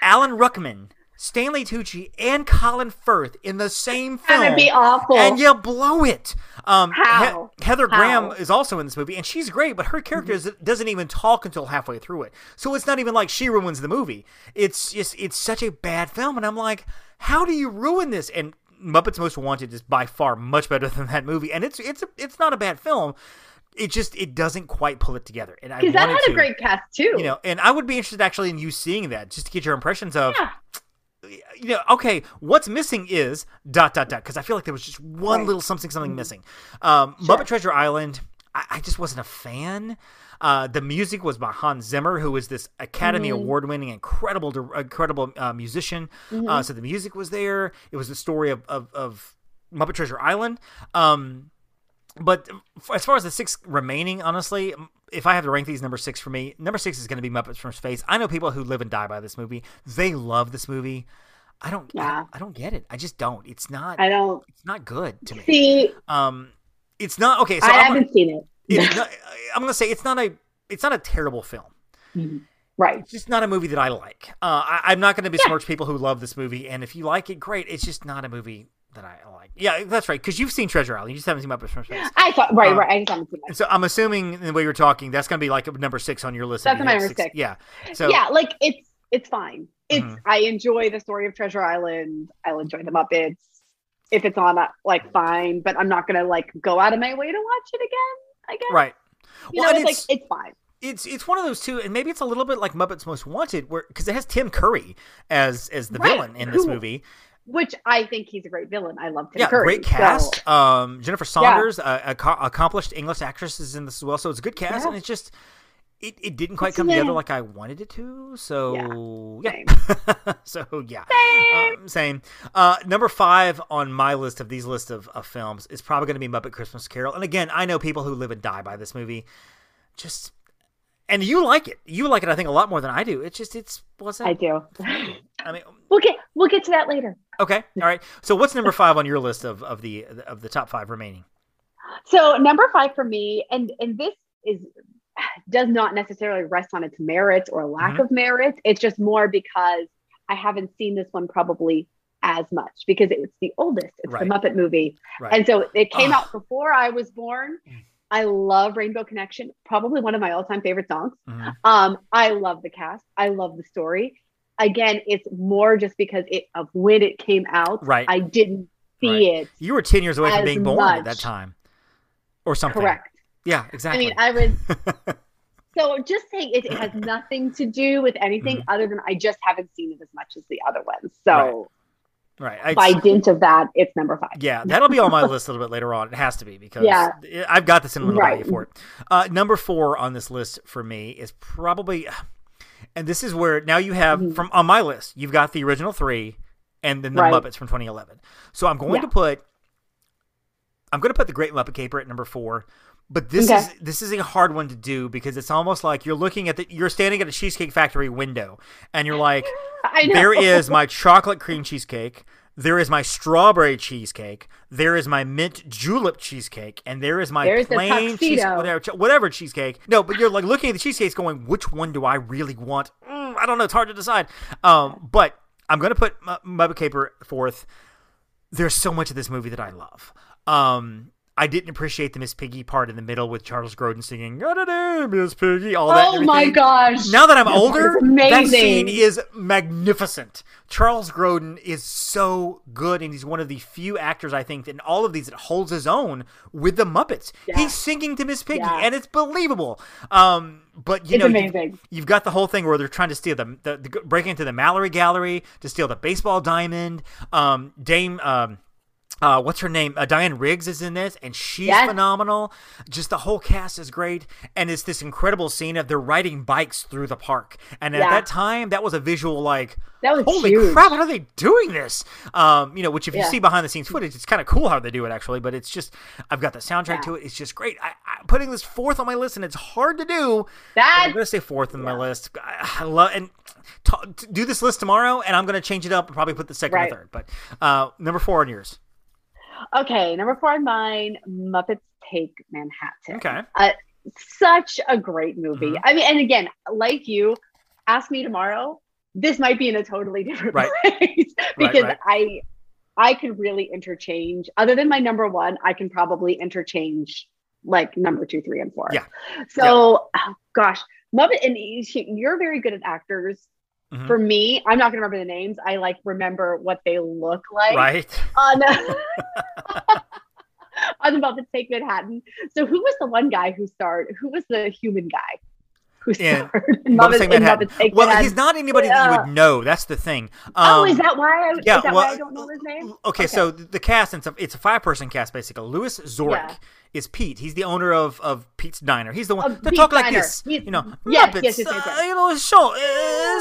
Alan Rickman, Stanley Tucci, and Colin Firth in the same film? That'd be awful. and you blow it. Um, How? He- Heather How? Graham is also in this movie, and she's great, but her character Mm-hmm. is- doesn't even talk until halfway through it. So it's not even like she ruins the movie. It's just it's such a bad film, and I'm like, how do you ruin this? And Muppets Most Wanted is by far much better than that movie, and it's it's a, it's not a bad film. It just it doesn't quite pull it together, and I Because that had to, a great cast too. you know, and I would be interested actually in you seeing that just to get your impressions of Yeah. you know, okay, what's missing is dot dot dot because I feel like there was just one Right. little something something missing. Um, Sure. Muppet Treasure Island, I, I just wasn't a fan. Uh, the music was by Hans Zimmer, who is this Academy Mm-hmm. Award winning, incredible, incredible uh, musician. Mm-hmm. Uh, so the music was there. It was the story of, of, of Muppet Treasure Island. Um, but as far as the six remaining, honestly, if I have to rank these number six for me, number six is going to be Muppets from Space. I know people who live and die by this movie. They love this movie. I don't. I, Yeah. don't I don't get it. I just don't. It's not. I don't it's not good to me. see. Um, it's not okay. So I I'm, haven't seen it. It's not, I'm gonna say it's not a. It's not a terrible film. Right. It's just not a movie that I like. Uh, I, I'm not going to besmirch people who love this movie, and if you like it, great. It's just not a movie that I like. Yeah, that's right. Because you've seen Treasure Island, you just haven't seen Muppets from Space. I thought right, Um, right. I just haven't seen it. so I'm assuming the way you're talking, that's going to be like number six on your list. That's you my number six. Yeah. So yeah, like it's it's fine. It's Mhm. I enjoy the story of Treasure Island. I'll enjoy the Muppets. If it's on, uh, like fine, but I'm not gonna like go out of my way to watch it again. I guess. right. You Well, know, and it's like it's fine. it's it's one of those two, and maybe it's a little bit like Muppets Most Wanted, where because it has Tim Curry as as the Right. villain in this movie. Which I think he's a great villain. I love Tim yeah, Curry. great so- cast. Um, Jennifer Saunders, uh, ac- accomplished English actress, is in this as well. So it's a good cast, Yeah. and it's just it, it didn't quite come together like I wanted it to. So yeah, Same. so yeah, Same. Um, same. Uh, number five on my list of these list of, of films is probably going to be Muppet Christmas Carol. And again, I know people who live and die by this movie. Just and you like it. You like it, I think, a lot more than I do. It's just it's wasn't. I do. I mean, We'll get we'll get to that later. okay, all right. So what's number five on your list of, of the of the top five remaining? So number five for me, and and this is does not necessarily rest on its merits or lack Mhm. of merits. It's just more because I haven't seen this one probably as much because it's the oldest. It's Right. the Muppet movie, Right. and so it came Ugh. out before I was born. Mm. I love Rainbow Connection, probably one of my all-time favorite songs. Mhm. Um, I love the cast. I love the story. Again, it's more just because it of when it came out. Right. I didn't see Right. it. You were ten years away from being born at that time, or something. Correct. Yeah, exactly. I mean, I was so just saying it, it has nothing to do with anything Mm-hmm. other than I just haven't seen it as much as the other ones. So right. I- by dint of that, it's number five. Yeah, that'll be on my list a little bit later on. It has to be because Yeah. I've got this in the Right. for it. Uh, number four on this list for me is probably, and this is where now you have Mm-hmm. from on my list, you've got the original three, and then the Right. Muppets from 2011. So I'm going Yeah. to put, I'm going to put the Great Muppet Caper at number four. But this Okay. is this is a hard one to do because it's almost like you're looking at the you're standing at a cheesecake factory window and you're like there is my chocolate cream cheesecake. There is my strawberry cheesecake. There is my mint julep cheesecake, and there is my There's plain cheese, whatever, whatever cheesecake. No, but you're like looking at the cheesecakes, going, which one do I really want? Mm, I don't know. It's hard to decide. Um, but I'm gonna put M- Muppet Caper fourth. There's so much of this movie that I love. Um, I didn't appreciate the Miss Piggy part in the middle with Charles Grodin singing "Ga-da-da, Miss Piggy." All that. Oh my gosh. Now that I'm part older, that scene is magnificent. Charles Grodin is so good, and he's one of the few actors I think in all of these that holds his own with the Muppets. Yeah. He's singing to Miss Piggy, Yeah. and it's believable. Um, but you It's know, you've- amazing. You've, got the whole thing where they're trying to steal the, the, the break into the Mallory Gallery to steal the baseball diamond. Um, Dame. Um, uh, what's her name? Uh, Diane Riggs is in this, and she's Yes. phenomenal. Just the whole cast is great, and it's this incredible scene of they're riding bikes through the park. And at that time, that was a visual like, That was holy huge. crap, how are they doing this? Um, you know, which if you see behind the scenes footage, it's kind of cool how they do it actually. But it's just, I've got the soundtrack Yeah. to it. It's just great. I, I, putting this fourth on my list, and it's hard to do. That I'm gonna say fourth on my list. I, I love and t- do this list tomorrow, and I'm gonna change it up and probably put the second Right. or third. But uh, number four on yours. Okay. Number four on mine, Muppets Take Manhattan. Okay. Uh, such a great movie. Mhm. I mean, and again, like you, ask me tomorrow. This might be in a totally different Right. place because right. I, I could really interchange. Other than my number one, I can probably interchange like number two, three, and four. Yeah. So, oh, gosh, Muppet, and you're very good at actors. Mhm. For me, I'm not gonna remember the names. I like remember what they look like Right. on on the Muppets Take Manhattan. So who was the one guy who starred? Who was the human guy who In starred in Muppets Muppets, Take Manhattan. Take Well, Manhattan? he's not anybody that you would know. That's the thing. oh, Um, is that why? I, yeah, is that well, why I don't know his name? Okay, so the cast it's a, it's a five person cast basically. Louis Zorich Yeah. is Pete. He's the owner of, of Pete's Diner. He's the one that Pete's talk like this. He's- you know, yes, Muppets, yes, yes, yes, uh, yes. you know, show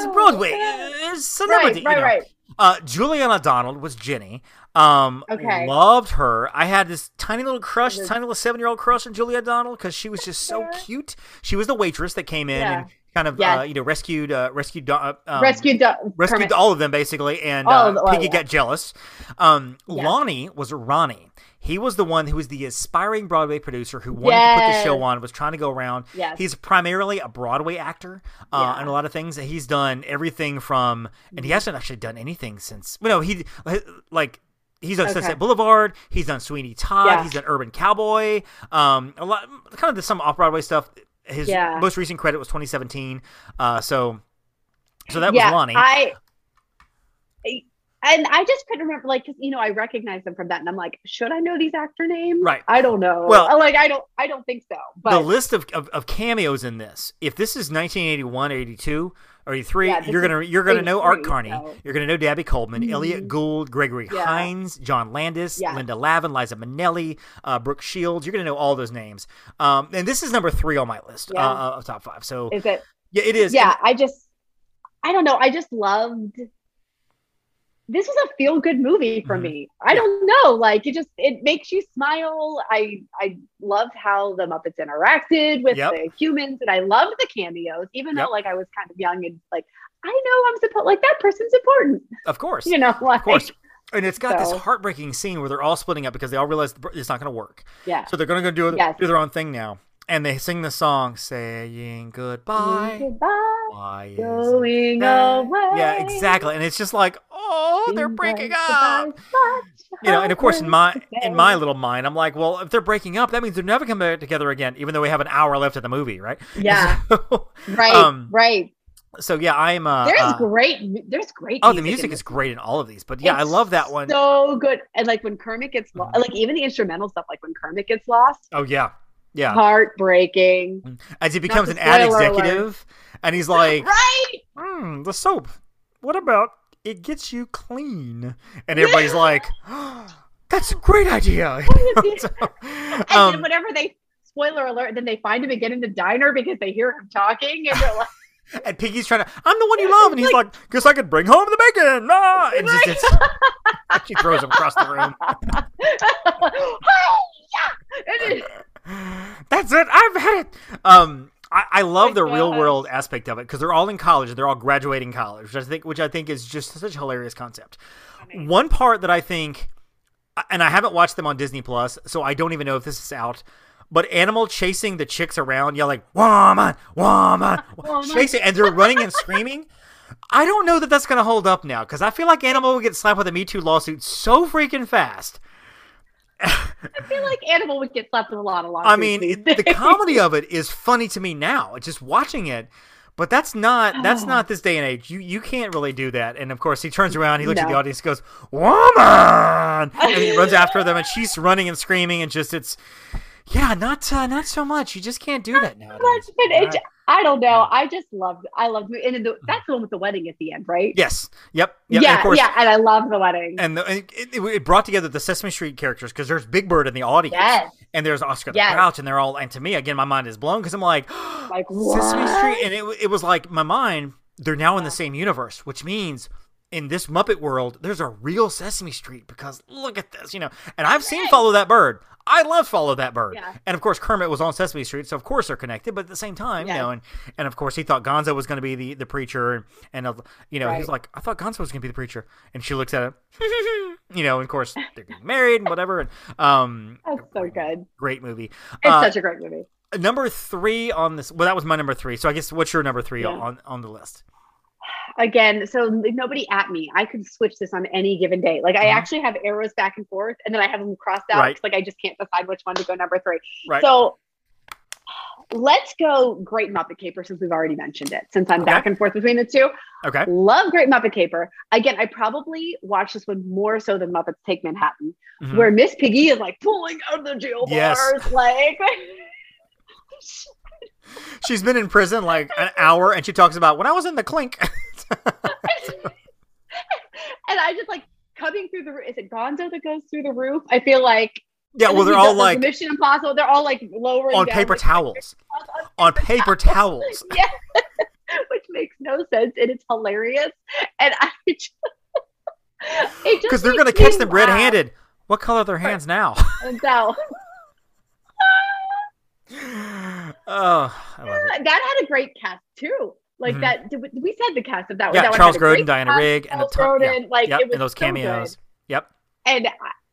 it's Broadway, it's celebrity. right, you know. right. Uh, Juliana Donald was Jenny. Um, Okay. loved her. I had this tiny little crush, tiny little seven year old crush on Julia Donald because she was just so cute. She was the waitress that came in Yeah. and kind of Yes. uh, you know rescued uh, rescued uh, um, Rescued, rescued Kermit. all of them basically, and All uh, Piggy got jealous. Um, Yes. Lonny was Ronnie. He was the one who was the aspiring Broadway producer who wanted to put the show on, was trying to go around. Yes. He's primarily a Broadway actor, uh, Yeah. and a lot of things. He's done everything from, and Mm-hmm. he hasn't actually done anything since. Well, no, he like. He's done Okay. Sunset Boulevard. He's done Sweeney Todd. Yeah. He's done Urban Cowboy. Um, a lot, kind of the, some off Broadway stuff. His Yeah. most recent credit was 2017. Uh, so, so that yeah, was Lonny. I, I- and I just couldn't remember, like, because you know, I recognize them from that, and I'm like, should I know these actor names? Right. I don't know. Well- like, I don't, I don't think so. But the list of, of, of cameos in this. If this is 1981 82 or 83, Yeah, you're gonna you're gonna know Art 83, Carney. so- You're gonna know Dabney Coleman, Mhm. Elliot Gould, Gregory Yeah. Hines, John Landis, Yeah. Linda Lavin, Liza Minnelli, uh, Brooke Shields. You're gonna know all those names. Um, and this is number three on my list uh, of top five. So is it? yeah, it is. yeah And- i just i don't know i just loved this was a feel good movie for Mhm. me i don't know like it just it makes you smile i i loved how the muppets interacted with Yep. the humans and i loved the cameos even Yep. though like i was kind of young and like i know i'm supposed like that person's important of course. you know like Of course. And it's got this heartbreaking scene where they're all splitting up because they all realize it's not going to work. yeah So they're going to go do, Yes. do their own thing now. And they sing the song, saying goodbye. goodbye Why going away Yeah, exactly. And it's just like, oh, they're breaking up. You know, and of course, in my in my little mind, I'm like, well, if they're breaking up, that means they're never coming back together again. Even though we have an hour left of the movie, right? Yeah. So, right um, right So yeah, I'm. Uh, There's uh, great. There's great. oh, the music is great in all of these, but yeah, I love that one. So good. And like when Kermit gets lost, Mhm. like even the instrumental stuff, like when Kermit gets lost, oh yeah, yeah. heartbreaking. As he becomes an ad spoiler alert. executive, and he's like, Right? hmm, the soap. What about it gets you clean? And everybody's like, that's a great idea. So, And um, then whenever they spoiler alert, then they find him again in the diner because they hear him talking, and they're like, and Piggy's trying to, I'm the one you love, and he's like, guess I could bring home the bacon. Ah! And just, she throws him across the room. "Hi-ya!" And it- That's it. I've had it. Um, I, I love the real world aspect of it because they're all in college. They're all graduating college, which I think, which I think is just such a hilarious concept. One part that I think, and I haven't watched them on Disney Plus, so I don't even know if this is out. But animal chasing the chicks around, yelling "woman, woman," Woman. chasing, and they're running and screaming. I don't know that that's going to hold up now because I feel like Animal will get slapped with a Me Too lawsuit so freaking fast. I feel like Animal would get slapped with a lot of lawsuits. I mean, it- the comedy of it is funny to me now. Just watching it, but that's not that's Oh. not this day and age. You you can't really do that. And of course, he turns around, he looks at the audience, goes, "Woman!" and he runs after them, and she's running and screaming, and just it's yeah, not uh, not so much. You just can't do that nowadays. But, but it. I don't know. I just loved. I loved. And the, mm-hmm. that's the one with the wedding at the end, right? Yes. Yep. Yep. yeah, and of course, yeah. And I love the wedding. And, the, and it, it, brought together the Sesame Street characters because there's Big Bird in the audience, Yes. and there's Oscar the Grouch, and they're all. And to me, again, my mind is blown because I'm like, Like, what? Sesame? Street, and it, it was like my mind. They're now in the same universe, which means in this Muppet world, there's a real Sesame Street because look at this, you know. And I've seen Follow That Bird. I love Follow That Bird, Yeah. and of course Kermit was on Sesame Street, so of course they're connected. But at the same time, you know, and and of course he thought Gonzo was going to be the the preacher, and, and uh, you know he's like, I thought Gonzo was going to be the preacher, and she looks at him, you know, and of course they're getting married and whatever. And, um, That's so good. great movie. It's Uh, such a great movie. number three on this. Well, that was my number three. So I guess what's your number three Yeah. on on the list? Again, so nobody at me. I could switch this on any given day. Like I Mhm. actually have arrows back and forth, and then I have them crossed out. Right. Like I just can't decide which one to go number three. Right. So let's go Great Muppet Caper since we've already mentioned it. Since I'm Okay. back and forth between the two, Okay. love Great Muppet Caper. Again, I probably watched this one more so than Muppets Take Manhattan, Mhm. where Miss Piggy is like pulling out the jail Yes. bars, like. She's been in prison like an hour, and she talks about when I was in the clink. and I just like coming through the is it Gonzo that goes through the roof? I feel like yeah, well, they're all does like Mission Impossible. They're all like lowering on paper like, towels. On paper towels. yeah, which makes no sense and it's hilarious. And I just it Because they're gonna catch them red-handed. What color are their hands now? And so oh, I love it. that had a great cast too. Like Mhm. that, did we, we said the cast of that. Yeah, that Charles Grodin, Diana Rigg, and a Charles ton- yeah, Grodin, like yep, it was and those so good. cameos. Yep. And I,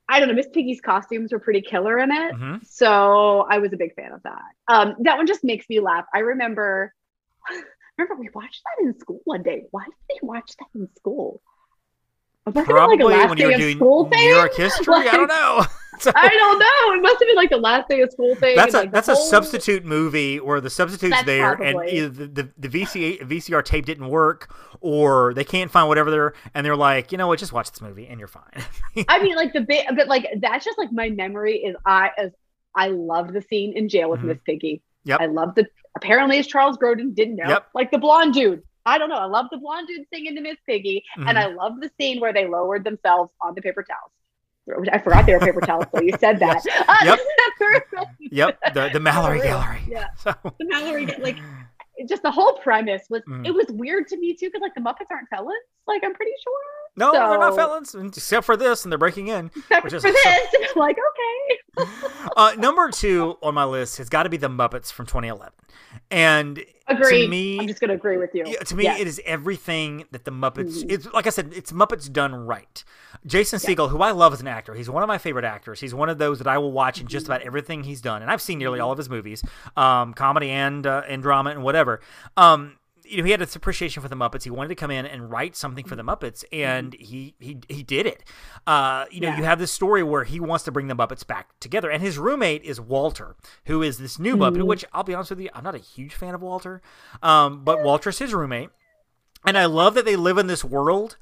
I don't know, Miss Piggy's costumes were pretty killer in it. hmm So I was a big fan of that. Um, that one just makes me laugh. I remember, remember we watched that in school one day. Why did we watch that in school? Was it Probably like a last when you were doing New thing? York history. I don't know. I don't know. It must have been like the last day of school thing. That's a like, that's a substitute movie where the substitute's That's there probably. and either the, the, the VCA, VCR tape didn't work or they can't find whatever they're and they're like you know what just watch this movie and you're fine. I mean, like the bit, but like that's just like my memory is I as I loved the scene in jail with Mhm. Miss Piggy. Yep. I love the. Apparently, as Charles Grodin didn't know, Yep. like the blonde dude. I don't know. I love the blonde dude singing to Miss Piggy, Mhm. and I love the scene where they lowered themselves on the paper towels. I forgot they were paper towels, so you said that. Yep. Uh, yep, the the Mallory. Gallery. Yeah. So, the Mallory, like just the whole premise was Mhm. it was weird to me too because like the Muppets aren't felons. Like I'm pretty sure, no, they're not felons except for this, and they're breaking in. except Which for is- this. like okay, Uh, number two on my list has got to be the Muppets from 2011, and agree. me- I'm just gonna agree with you. Yeah, to me, Yes. it is everything that the Muppets. Mhm. It's like I said, it's Muppets done right. Jason Segel, who I love as an actor, he's one of my favorite actors. He's one of those that I will watch in Mm-hmm. just about everything he's done, and I've seen nearly all of his movies, um, comedy and uh, and drama and whatever. Um, you know, he had this appreciation for the Muppets. He wanted to come in and write something for the Muppets, and he he he did it. Uh, you know, Mm-hmm. Yeah. you have this story where he wants to bring the Muppets back together, and his roommate is Walter, who is this new Muppet. Mm-hmm. Which I'll be honest with you, I'm not a huge fan of Walter, um, but Walter's his roommate and I love that they live in this world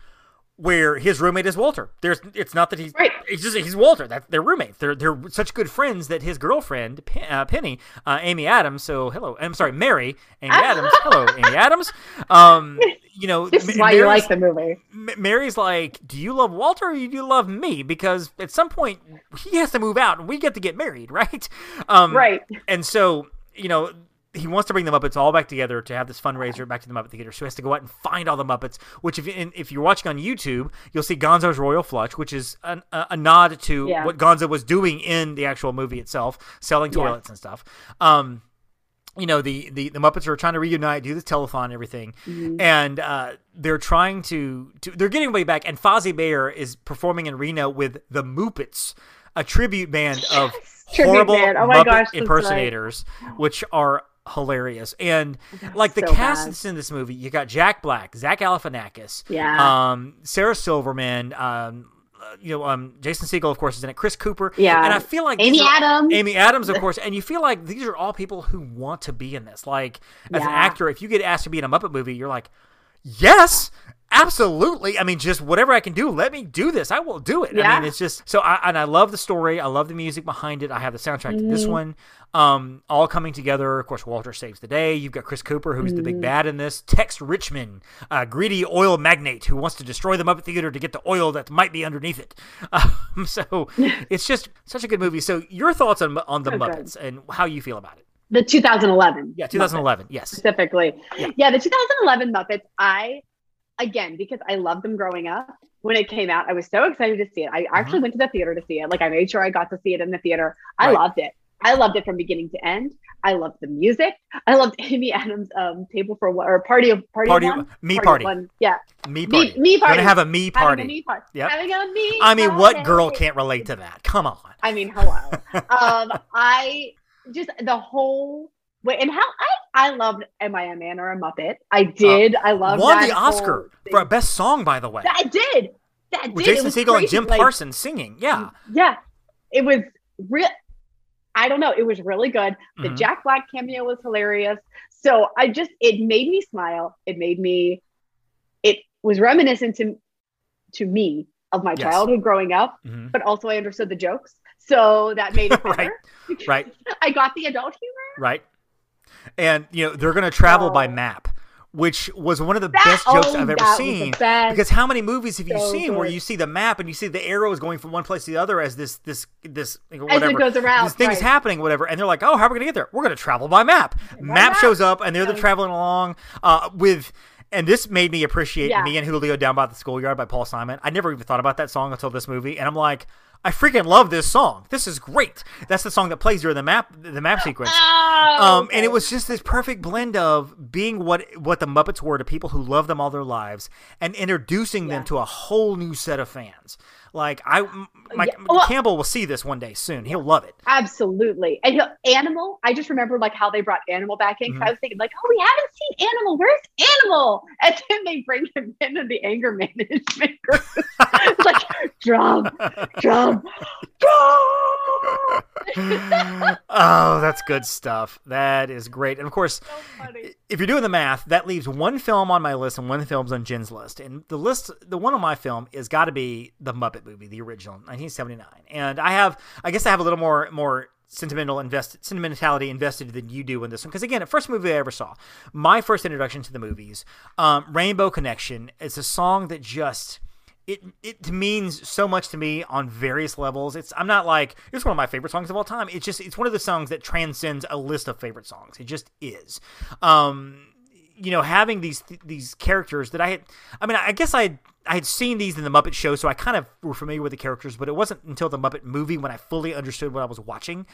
where his roommate is Walter. There's it's not that he's Right. It's just he's Walter. That they're roommates. They're they're such good friends that his girlfriend Pe- uh, Penny, uh, Amy Adams. So hello, I'm sorry, Mary Amy Adams. Hello, Amy Adams. Um, you know, This is why you like the movie. Mary's like, "Do you love Walter or do you love me?" Because at some point he has to move out and we get to get married, right? Um, Right. And so you know he wants to bring the Muppets all back together to have this fundraiser back to the Muppet Theater. So he has to go out and find all the Moopets. Which, if and if you're watching on YouTube, you'll see Gonzo's Royal Flush, which is an, a, a nod to Yeah. what Gonzo was doing in the actual movie itself, selling Yeah. toilets and stuff. Um, you know the, the the Muppets are trying to reunite, do this telethon, and everything, Mm-hmm. and uh, they're trying to, to they're getting way back. And Fozzie Bear is performing in Reno with the Muppets, a tribute band of horrible. Oh my Muppet gosh, impersonators, which are hilarious. And like the so cast that's in this movie, you got Jack Black, Zach Galifianakis, Yeah. um, Sarah Silverman, um, you know, um, Jason Segel, of course, is in it. Chris Cooper, Yeah. and I feel like Amy are- Adams. Amy Adams, of course, and you feel like these are all people who want to be in this. Like as an actor, if you get asked to be in a Muppet movie, you're like, yes. Absolutely. I mean, just whatever I can do, let me do this. I will do it. I mean, it's just so. I, and I love the story. I love the music behind it. I have the soundtrack to Mm-hmm. this one, um, all coming together. Of course, Walter saves the day. You've got Chris Cooper, who's the Mm-hmm. big bad in this. Tex Richman, a greedy oil magnate who wants to destroy the Muppet Theater to get the oil that might be underneath it. Um, so it's just such a good movie. So your thoughts on on the. Muppets and how you feel about it? The 2011. Yeah, Muppets 2011. Yes. specifically. Yeah. Yeah. the 2011 Muppets. I again because I loved them growing up. When it came out, I was so excited to see it. I actually went to the theater to see it. Like I made sure I got to see it in the theater. I Right. loved it. I loved it from beginning to end. I loved the music. I loved Amy Adams' um, table for one or party of party, Party- of one. me of party. one. Yeah, Me Me- party. me Gonna have a me party. having a me party. Yep. Having a me. I mean, what girl can't relate to that? Come on. I mean, hello. um, I just the whole way and how I I loved Am I a Man or a Muppet? I did. I loved Uh, Won the Oscar for best song, by the way, That did. That did. Jason Segel and. Jim Like, Parsons singing. Yeah. Yeah, it was real. I don't know. It was really good. The Mhm. Jack Black cameo was hilarious. So I just it made me smile. It made me. It was reminiscent to to me of my Yes. childhood growing up, Mhm. but also I understood the jokes, so that made it Right. better. Right. I got the adult humor. Right. And you know they're going to travel by map, which was one of the That- best jokes oh, I've ever that was the seen. Because how many movies have you So seen where you see the map and you see the arrows going from one place to the other as this this this know, As it whatever goes around, this thing's right. happening whatever and they're like oh how are we gonna get there we're gonna travel by map map map. shows up and they're, they're traveling along uh, with and this made me appreciate Yeah. me and Julio down by the schoolyard by Paul Simon I never even thought about that song until this movie and I'm like I freaking love this song. This is great. That's the song that plays during the map the map sequence. Oh, um, and it was just this perfect blend of being what what the Muppets were to people who love them all their lives, and introducing them to a whole new set of fans. Like I, Mike Yeah, well- Campbell will see this one day soon. He'll love it. Absolutely. And he'll- Animal, I just remember like how they brought Animal back in. Mhm. I was thinking like, oh, we haven't seen Animal. Where's Animal? And then they bring him in in the anger management group. like drum, drum, drum. oh, that's good stuff. That is great. And of course, so if you're doing the math, that leaves one film on my list and one film's on Jenn's list. And the list, the one on my film, is got to be the Muppet movie, the original, 1979. And I have, I guess, I have a little more more sentimental invested sentimentality invested than you do in this one because again, the first movie I ever saw, my first introduction to the movies, um, Rainbow Connection. It's a song that just it it means so much to me on various levels. It's I'm not like it's one of my favorite songs of all time. It's just it's one of the songs that transcends a list of favorite songs. It just is. Um, you know, having these these characters that I had. I mean, I guess I had, I had seen these in the Muppet Show, so I kind of were familiar with the characters. But it wasn't until the Muppet movie when I fully understood what I was watching.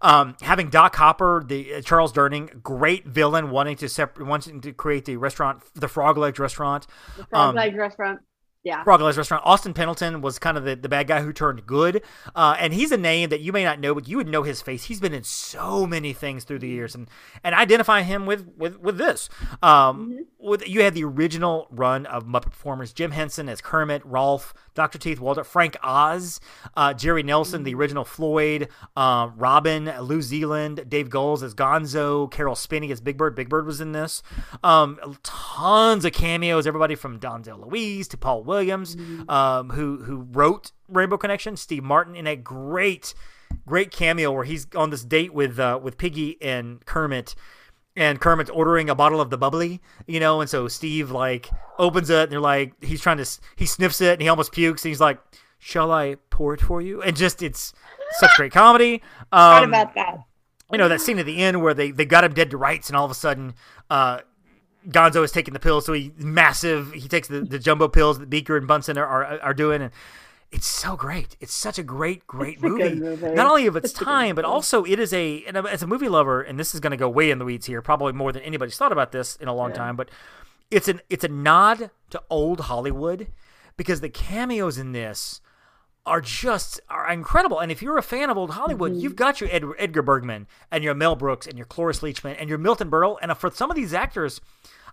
Um, having Doc Hopper, the uh, Charles Durning, great villain, wanting to separate, wanting to create the restaurant, the Frog Legs restaurant. The Frog Um, Restaurant. Yeah. Frog Restaurant. Austin Pendleton was kind of the, the bad guy who turned good. Uh, and he's a name that you may not know, but you would know his face. He's been in so many things through the years and, and identify him with, with, with this. Um, with You had the original run of Muppet performers Jim Henson as Kermit, Rowlf, Dr. Teeth, Walter, Frank Oz, uh, Jerry Nelson, the original Floyd, uh, Robin, Lou Zealand, Dave Goelz as Gonzo, Caroll Spinney as Big Bird. Big Bird was in this. Um, tons of cameos. Everybody from Dom DeLuise to Paul Williams, um, who who wrote Rainbow Connection. Steve Martin in a great great cameo where he's on this date with uh, with Piggy and Kermit. And Kermit's ordering a bottle of the bubbly, you know, and so Steve like opens it, and they're like, he's trying to, he sniffs it, and he almost pukes, and he's like, "Shall I pour it for you?" And just it's such great comedy. What Um, about that? you know that scene at the end where they, they got him dead to rights and all of a sudden uh Gonzo is taking the pills so he massive he takes the, the jumbo pills that Beaker and Bunsen are, are, are doing and it's so great it's such a great great movie. movie. not only of its It's time but also it is a and as a movie lover and this is going to go way in the weeds here probably more than anybody's thought about this in a long time but it's an it's a nod to old Hollywood because the cameos in this are just are incredible. And if you're a fan of old Hollywood, Mm-hmm. you've got your Ed, Edgar Bergen and your Mel Brooks and your Cloris Leachman and your Milton Berle. And for some of these actors,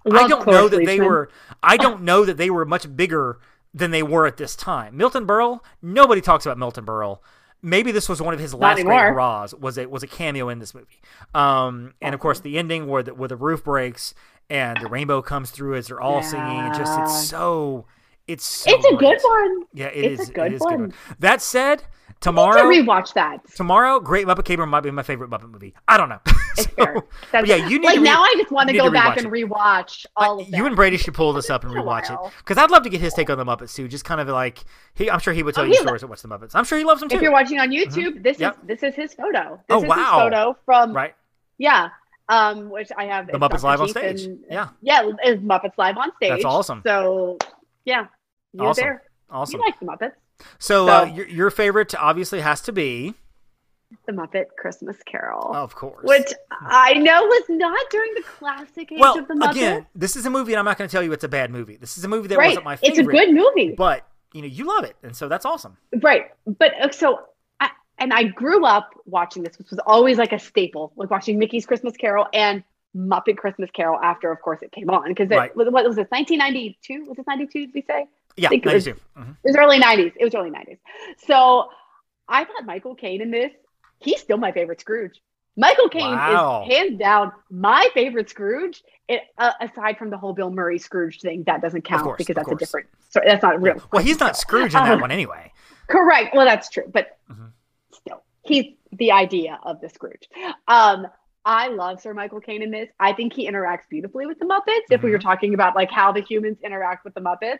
I Love don't Cloris know that they were. I don't know that they were much bigger than they were at this time. Milton Berle. Nobody talks about Milton Berle. Maybe this was one of his last great hurrahs. Was a was a cameo in this movie. Um, and of course the ending where the where the roof breaks and the rainbow comes through as they're all singing. And just it's so. It's so It's a good one. Yeah, it It's is. a good it is a good one. one. That said, I need tomorrow, to rewatch that. tomorrow, Great Muppet Caper might be my favorite Muppet movie. I don't know. It's So- fair. That's, yeah, you need like to re- now. I just want to go to back and rewatch all of that. you and Brady should pull this up and rewatch it because I'd love to get his take on the Muppets too. Just kind of like he, I'm sure he would tell Oh, you lo- stories that watch the Muppets. I'm sure he loves them too. if you're watching on YouTube, this Yep. is this is his photo. This Oh, is his wow. photo from right? yeah, um, which I have The Muppets Dr. Live on stage. and- Yeah. yeah, is Muppets live on stage. That's awesome. So yeah, you Awesome. there. Awesome. You like the Muppets? So, uh, your your favorite obviously has to be, The Muppet Christmas Carol, of course, which I know was not during the classic age well, of the Muppets. again, this is a movie, and I'm not going to tell you it's a bad movie. This is a movie that right, wasn't my favorite. it's a good movie. but you know you love it, and so that's awesome. Right. But uh, so, I, and I grew up watching this, which was always like a staple, like watching Mickey's Christmas Carol and Muppet Christmas Carol after, of course, it came on. Because it Right. was, what was it, 1992? Was it 92, did we say? Yeah, it was- 92. Mhm. It was early 90s. It was early 90s. So I thought Michael Caine in this, he's still my favorite Scrooge. Michael Caine Wow. is hands down my favorite Scrooge. It, uh, aside from the whole Bill Murray Scrooge thing, that doesn't count course, because that's a different. So that's not real. Well, he's not Scrooge in that Oh. one anyway. Correct. Well, that's true, but Mhm. still, he's the idea of the Scrooge. Um, I love Sir Michael Caine in this. I think he interacts beautifully with the Muppets. If we Mm-hmm. were talking about like how the humans interact with the Muppets,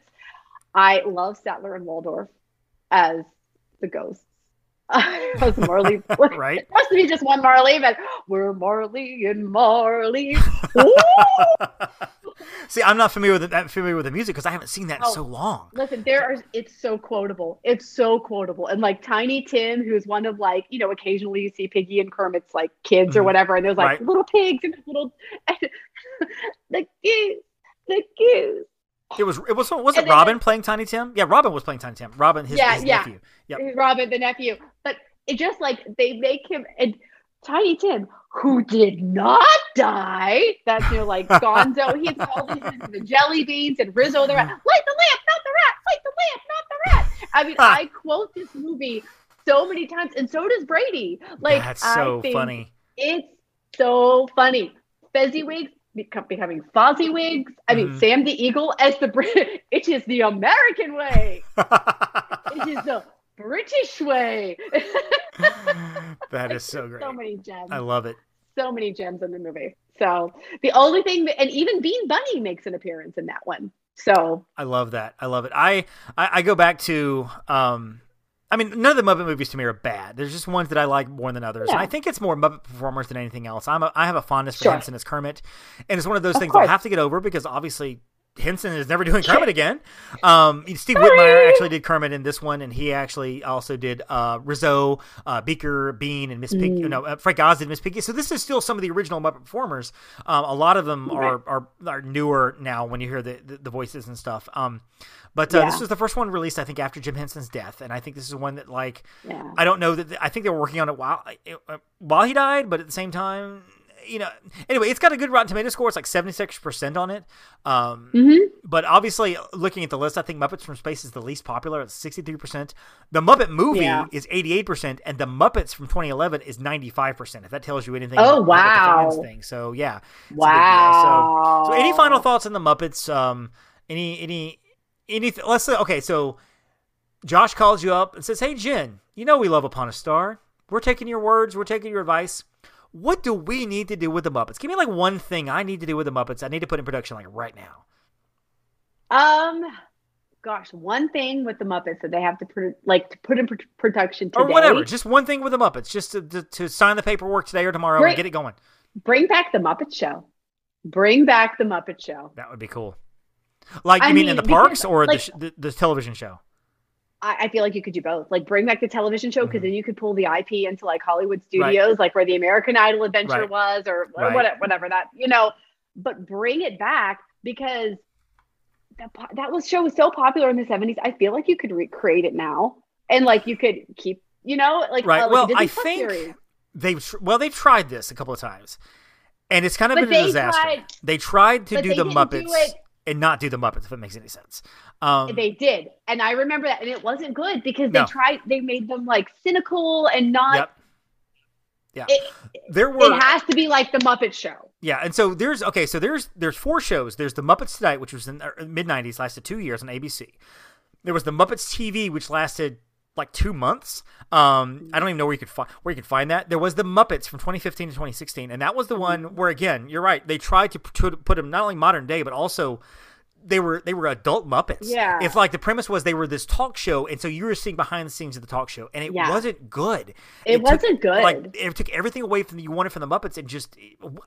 I love Statler and Waldorf as the ghosts. as Marley. Right. It must be just one Marley, but we're Marley and Marley. See, I'm not familiar with that familiar with the music because I haven't seen that in Oh. so long. Listen, there are it's so quotable. It's so quotable. And like Tiny Tim, who's one of like, you know, occasionally you see Piggy and Kermit's like kids or Mhm. whatever, and there's like Right. little pigs and little the goose, the goose. It was it was was it Robin playing Tiny Tim? Yeah, Robin was playing Tiny Tim. Robin, his, Yeah, his yeah. nephew. Yep. Robin, the nephew. But it just like they make him and Tiny Tim, who did not die. That's you know, like Gonzo. He's all these the jelly beans and Rizzo the rat. Mm. Light the lamp, not the rat. Light the lamp, not the rat. I mean, I quote this movie so many times, and so does Brady. Like That's so funny. It's so funny. Fezziwigs become becoming Fozzie wigs. I mean, Mhm. Sam the Eagle as the Brit. It is the American way. It is the British way. that is so great. so many gems. I love it. so many gems in the movie. So the only thing, that, and even Bean Bunny makes an appearance in that one. So I love that. I love it. I, I I go back to um I mean, none of the Muppet movies to me are bad. There's just ones that I like more than others. And I think it's more Muppet performers than anything else. I'm a, I have a fondness for Sure. Henson as Kermit. And it's one of those Of things I'll have to get over because obviously Henson is never doing Kermit again. Um, Steve Whitmire actually did Kermit in this one, and he actually also did uh, Rizzo, uh, Beaker, Bean, and Miss Piggy. No, uh, Frank Oz did Miss Piggy. So this is still some of the original Muppet performers. Um, a lot of them are, are are newer now when you hear the the, the voices and stuff. Um, but uh, Yeah. this was the first one released, I think, after Jim Henson's death, and I think this is one that like Yeah. I don't know that I think they were working on it while uh, while he died, but at the same time. You know, anyway, it's got a good Rotten Tomato score. It's like seventy six percent on it. Um, Mm-hmm. but obviously, looking at the list, I think Muppets from Space is the least popular. It's 63%. The Muppet movie Yeah. is 88%, and the Muppets from 2011 is 95%. If that tells you anything Oh, about what the fans wow. think. So, yeah. it's a big deal. Wow. So, so, any final thoughts on the Muppets? Um, any, any, anything? Let's say, okay, so Josh calls you up and says, Hey, Jenn, you know we love Upon a Star. We're taking your words, we're taking your advice. What do we need to do with the Muppets? Give me like one thing I need to do with the Muppets. I need to put in production like right now. Um, gosh, one thing with the Muppets that they have to put like to put in pr- production today. or whatever. Just one thing with the Muppets, just to, to, to sign the paperwork today or tomorrow and get it going. Bring back the Muppet Show. Bring back the Muppet Show. That would be cool. Like I you mean, in the parks because, or like- the, sh- the the television show? I, I feel like you could do both. Like bring back the television show because Mhm. then you could pull the IP into like Hollywood studios, like where the American Idol adventure Right. was, or, or Right. whatever, whatever that you know. But bring it back because that that was show was so popular in the seventies. I feel like you could recreate it now, and like you could keep, you know, like Right. uh, like well, I Plus think series. they've tr- well they've tried this a couple of times, and it's kind of But been a disaster. tried- they tried to do the do Muppets it- and not do the Muppets, if it makes any sense. Um, They did, and I remember that, and it wasn't good because No. they tried. They made them like cynical and not. yep. Yeah. It, there were it has to be like the Muppet Show. Yeah, and so there's okay, so there's there's four shows. There's the Muppets Tonight, which was in the mid '90s, lasted two years on ABC. There was the Muppets TV, which lasted like two months. Um, I don't even know where you could find where you could find that. There was the Muppets from 2015 to 2016, and that was the one where again, you're right. They tried to put, put them not only modern day, but also they were they were adult Muppets. Yeah. If like the premise was they were this talk show, and so you were seeing behind the scenes of the talk show, and it Yeah. wasn't good. It took- wasn't good. Like it took everything away from you wanted from the Muppets, and just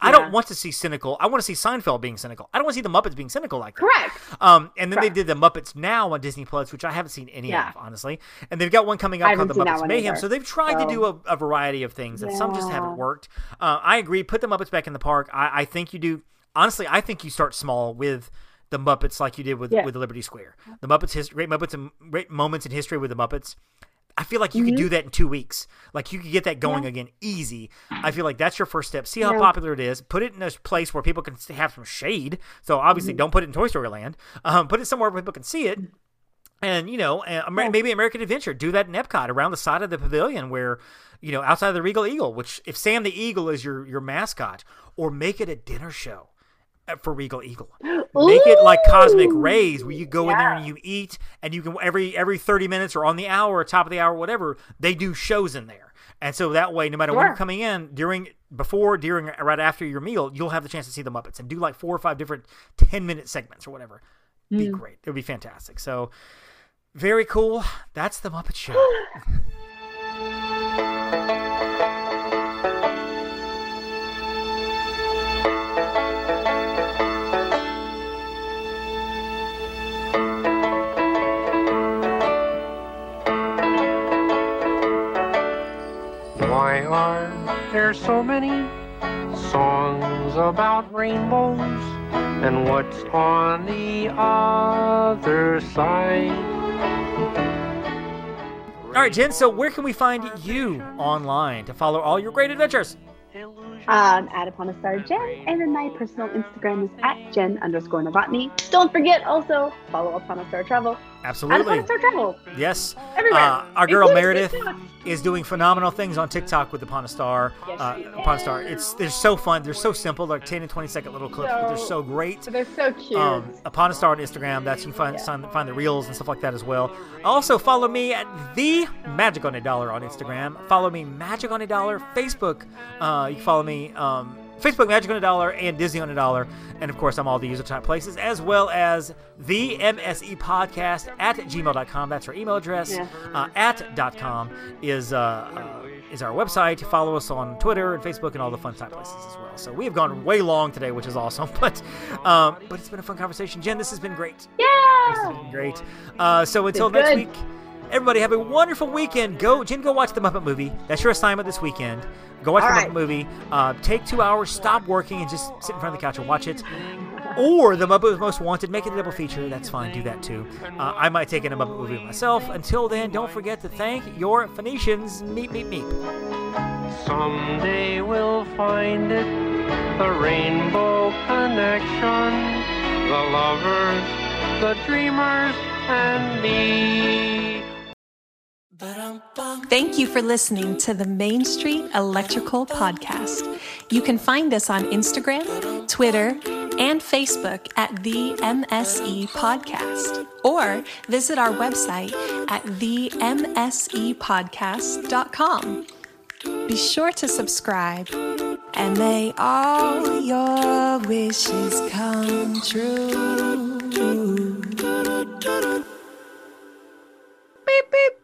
I don't want to see cynical. I want to see Seinfeld being cynical. I don't want to see the Muppets being cynical like that. Correct. Um, and then Correct. they did the Muppets Now on Disney Plus, which I haven't seen any Yeah. of, honestly. And they've got one coming up called the Muppets Mayhem. either. So they've tried to do a, a variety of things, and some just haven't worked. Uh, I agree. Put the Muppets back in the park. I, I think you do. Honestly, I think you start small with the Muppets, like you did with Yeah. with Liberty Square. The Muppets, his, great Muppets, and great moments in history with the Muppets. I feel like you Mm-hmm. could do that in two weeks. Like you could get that going again easy. I feel like that's your first step. See how Yeah. popular it is. Put it in a place where people can have some shade. So obviously, Mm-hmm. don't put it in Toy Story Land. Um, put it somewhere where people can see it. And you know, Amer- maybe American Adventure. Do that in Epcot around the side of the pavilion, where you know, outside of the Regal Eagle. Which, if Sam the Eagle is your your mascot, or make it a dinner show Uh, for Regal Eagle. Make it like Cosmic Rays, where you go in there and you eat, and you can every every thirty minutes or on the hour, or top of the hour, whatever. They do shows in there, and so that way, no matter when you're coming in during, before, during, right after your meal, you'll have the chance to see the Muppets and do like four or five different ten minute segments or whatever. Be hmm. great. It would be fantastic. So very cool. That's the Muppet Show. there so many songs about rainbows? And what's on the other side? All right, Jenn. So where can we find you online to follow all your great adventures? Um, at Upon a Star Jen, and then my personal Instagram is at Jen underscore Novotny. Don't forget also follow Upon a Star Travel. Absolutely. Star Travel. Yes. Everywhere. Uh, our girl Meredith TikTok. is doing phenomenal things on TikTok with Upon a Star. Yes, uh. Upon a Star. It's they're so fun. They're so simple. They're 10 and 20 second little clips, but they're So- so great. They're so cute. Um, Upon a Star on Instagram. That's you can find find, find the reels and stuff like that as well. Also follow me at the Magic on a Dollar on Instagram. Follow me Magic on a Dollar Facebook. Uh, you can follow me. Um, Facebook Magic on a Dollar and Disney on a Dollar. And of course, I'm all the user type places, as well as the MSE podcast at gmail.com. That's our email address. Yeah. Uh, at dot .com is uh, uh, is our website. Follow us on Twitter and Facebook and all the fun type places as well. So we have gone way long today, which is awesome. But um, but it's been a fun conversation. Jenn, this has been great. This Yeah. has been great. Uh, so until next week, everybody have a wonderful weekend. Go, Jenn, go watch the Muppet movie. That's your assignment this weekend. Go watch All the right. Muppet movie. Uh, take two hours, stop working, and just sit in front of the couch and watch it. Or the Muppet Most Wanted, make it a double feature. That's fine. Do that too. Uh, I might take in a Muppet movie myself. Until then, don't forget to thank your Phoenicians. Meep, meep, meep. Someday we'll find it, the rainbow connection, the lovers, the dreamers, and me. Thank you for listening to the Main Street Electrical Podcast. You can find us on Instagram, Twitter, and Facebook at the MSE Podcast, or visit our website at themsepodcast.com. Be sure to subscribe, and may all your wishes come true. Beep, beep.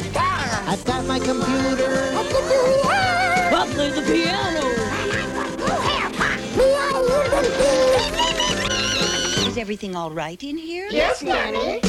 I've got my computer. I play the piano. Is everything all right in here? Yes, Nanny.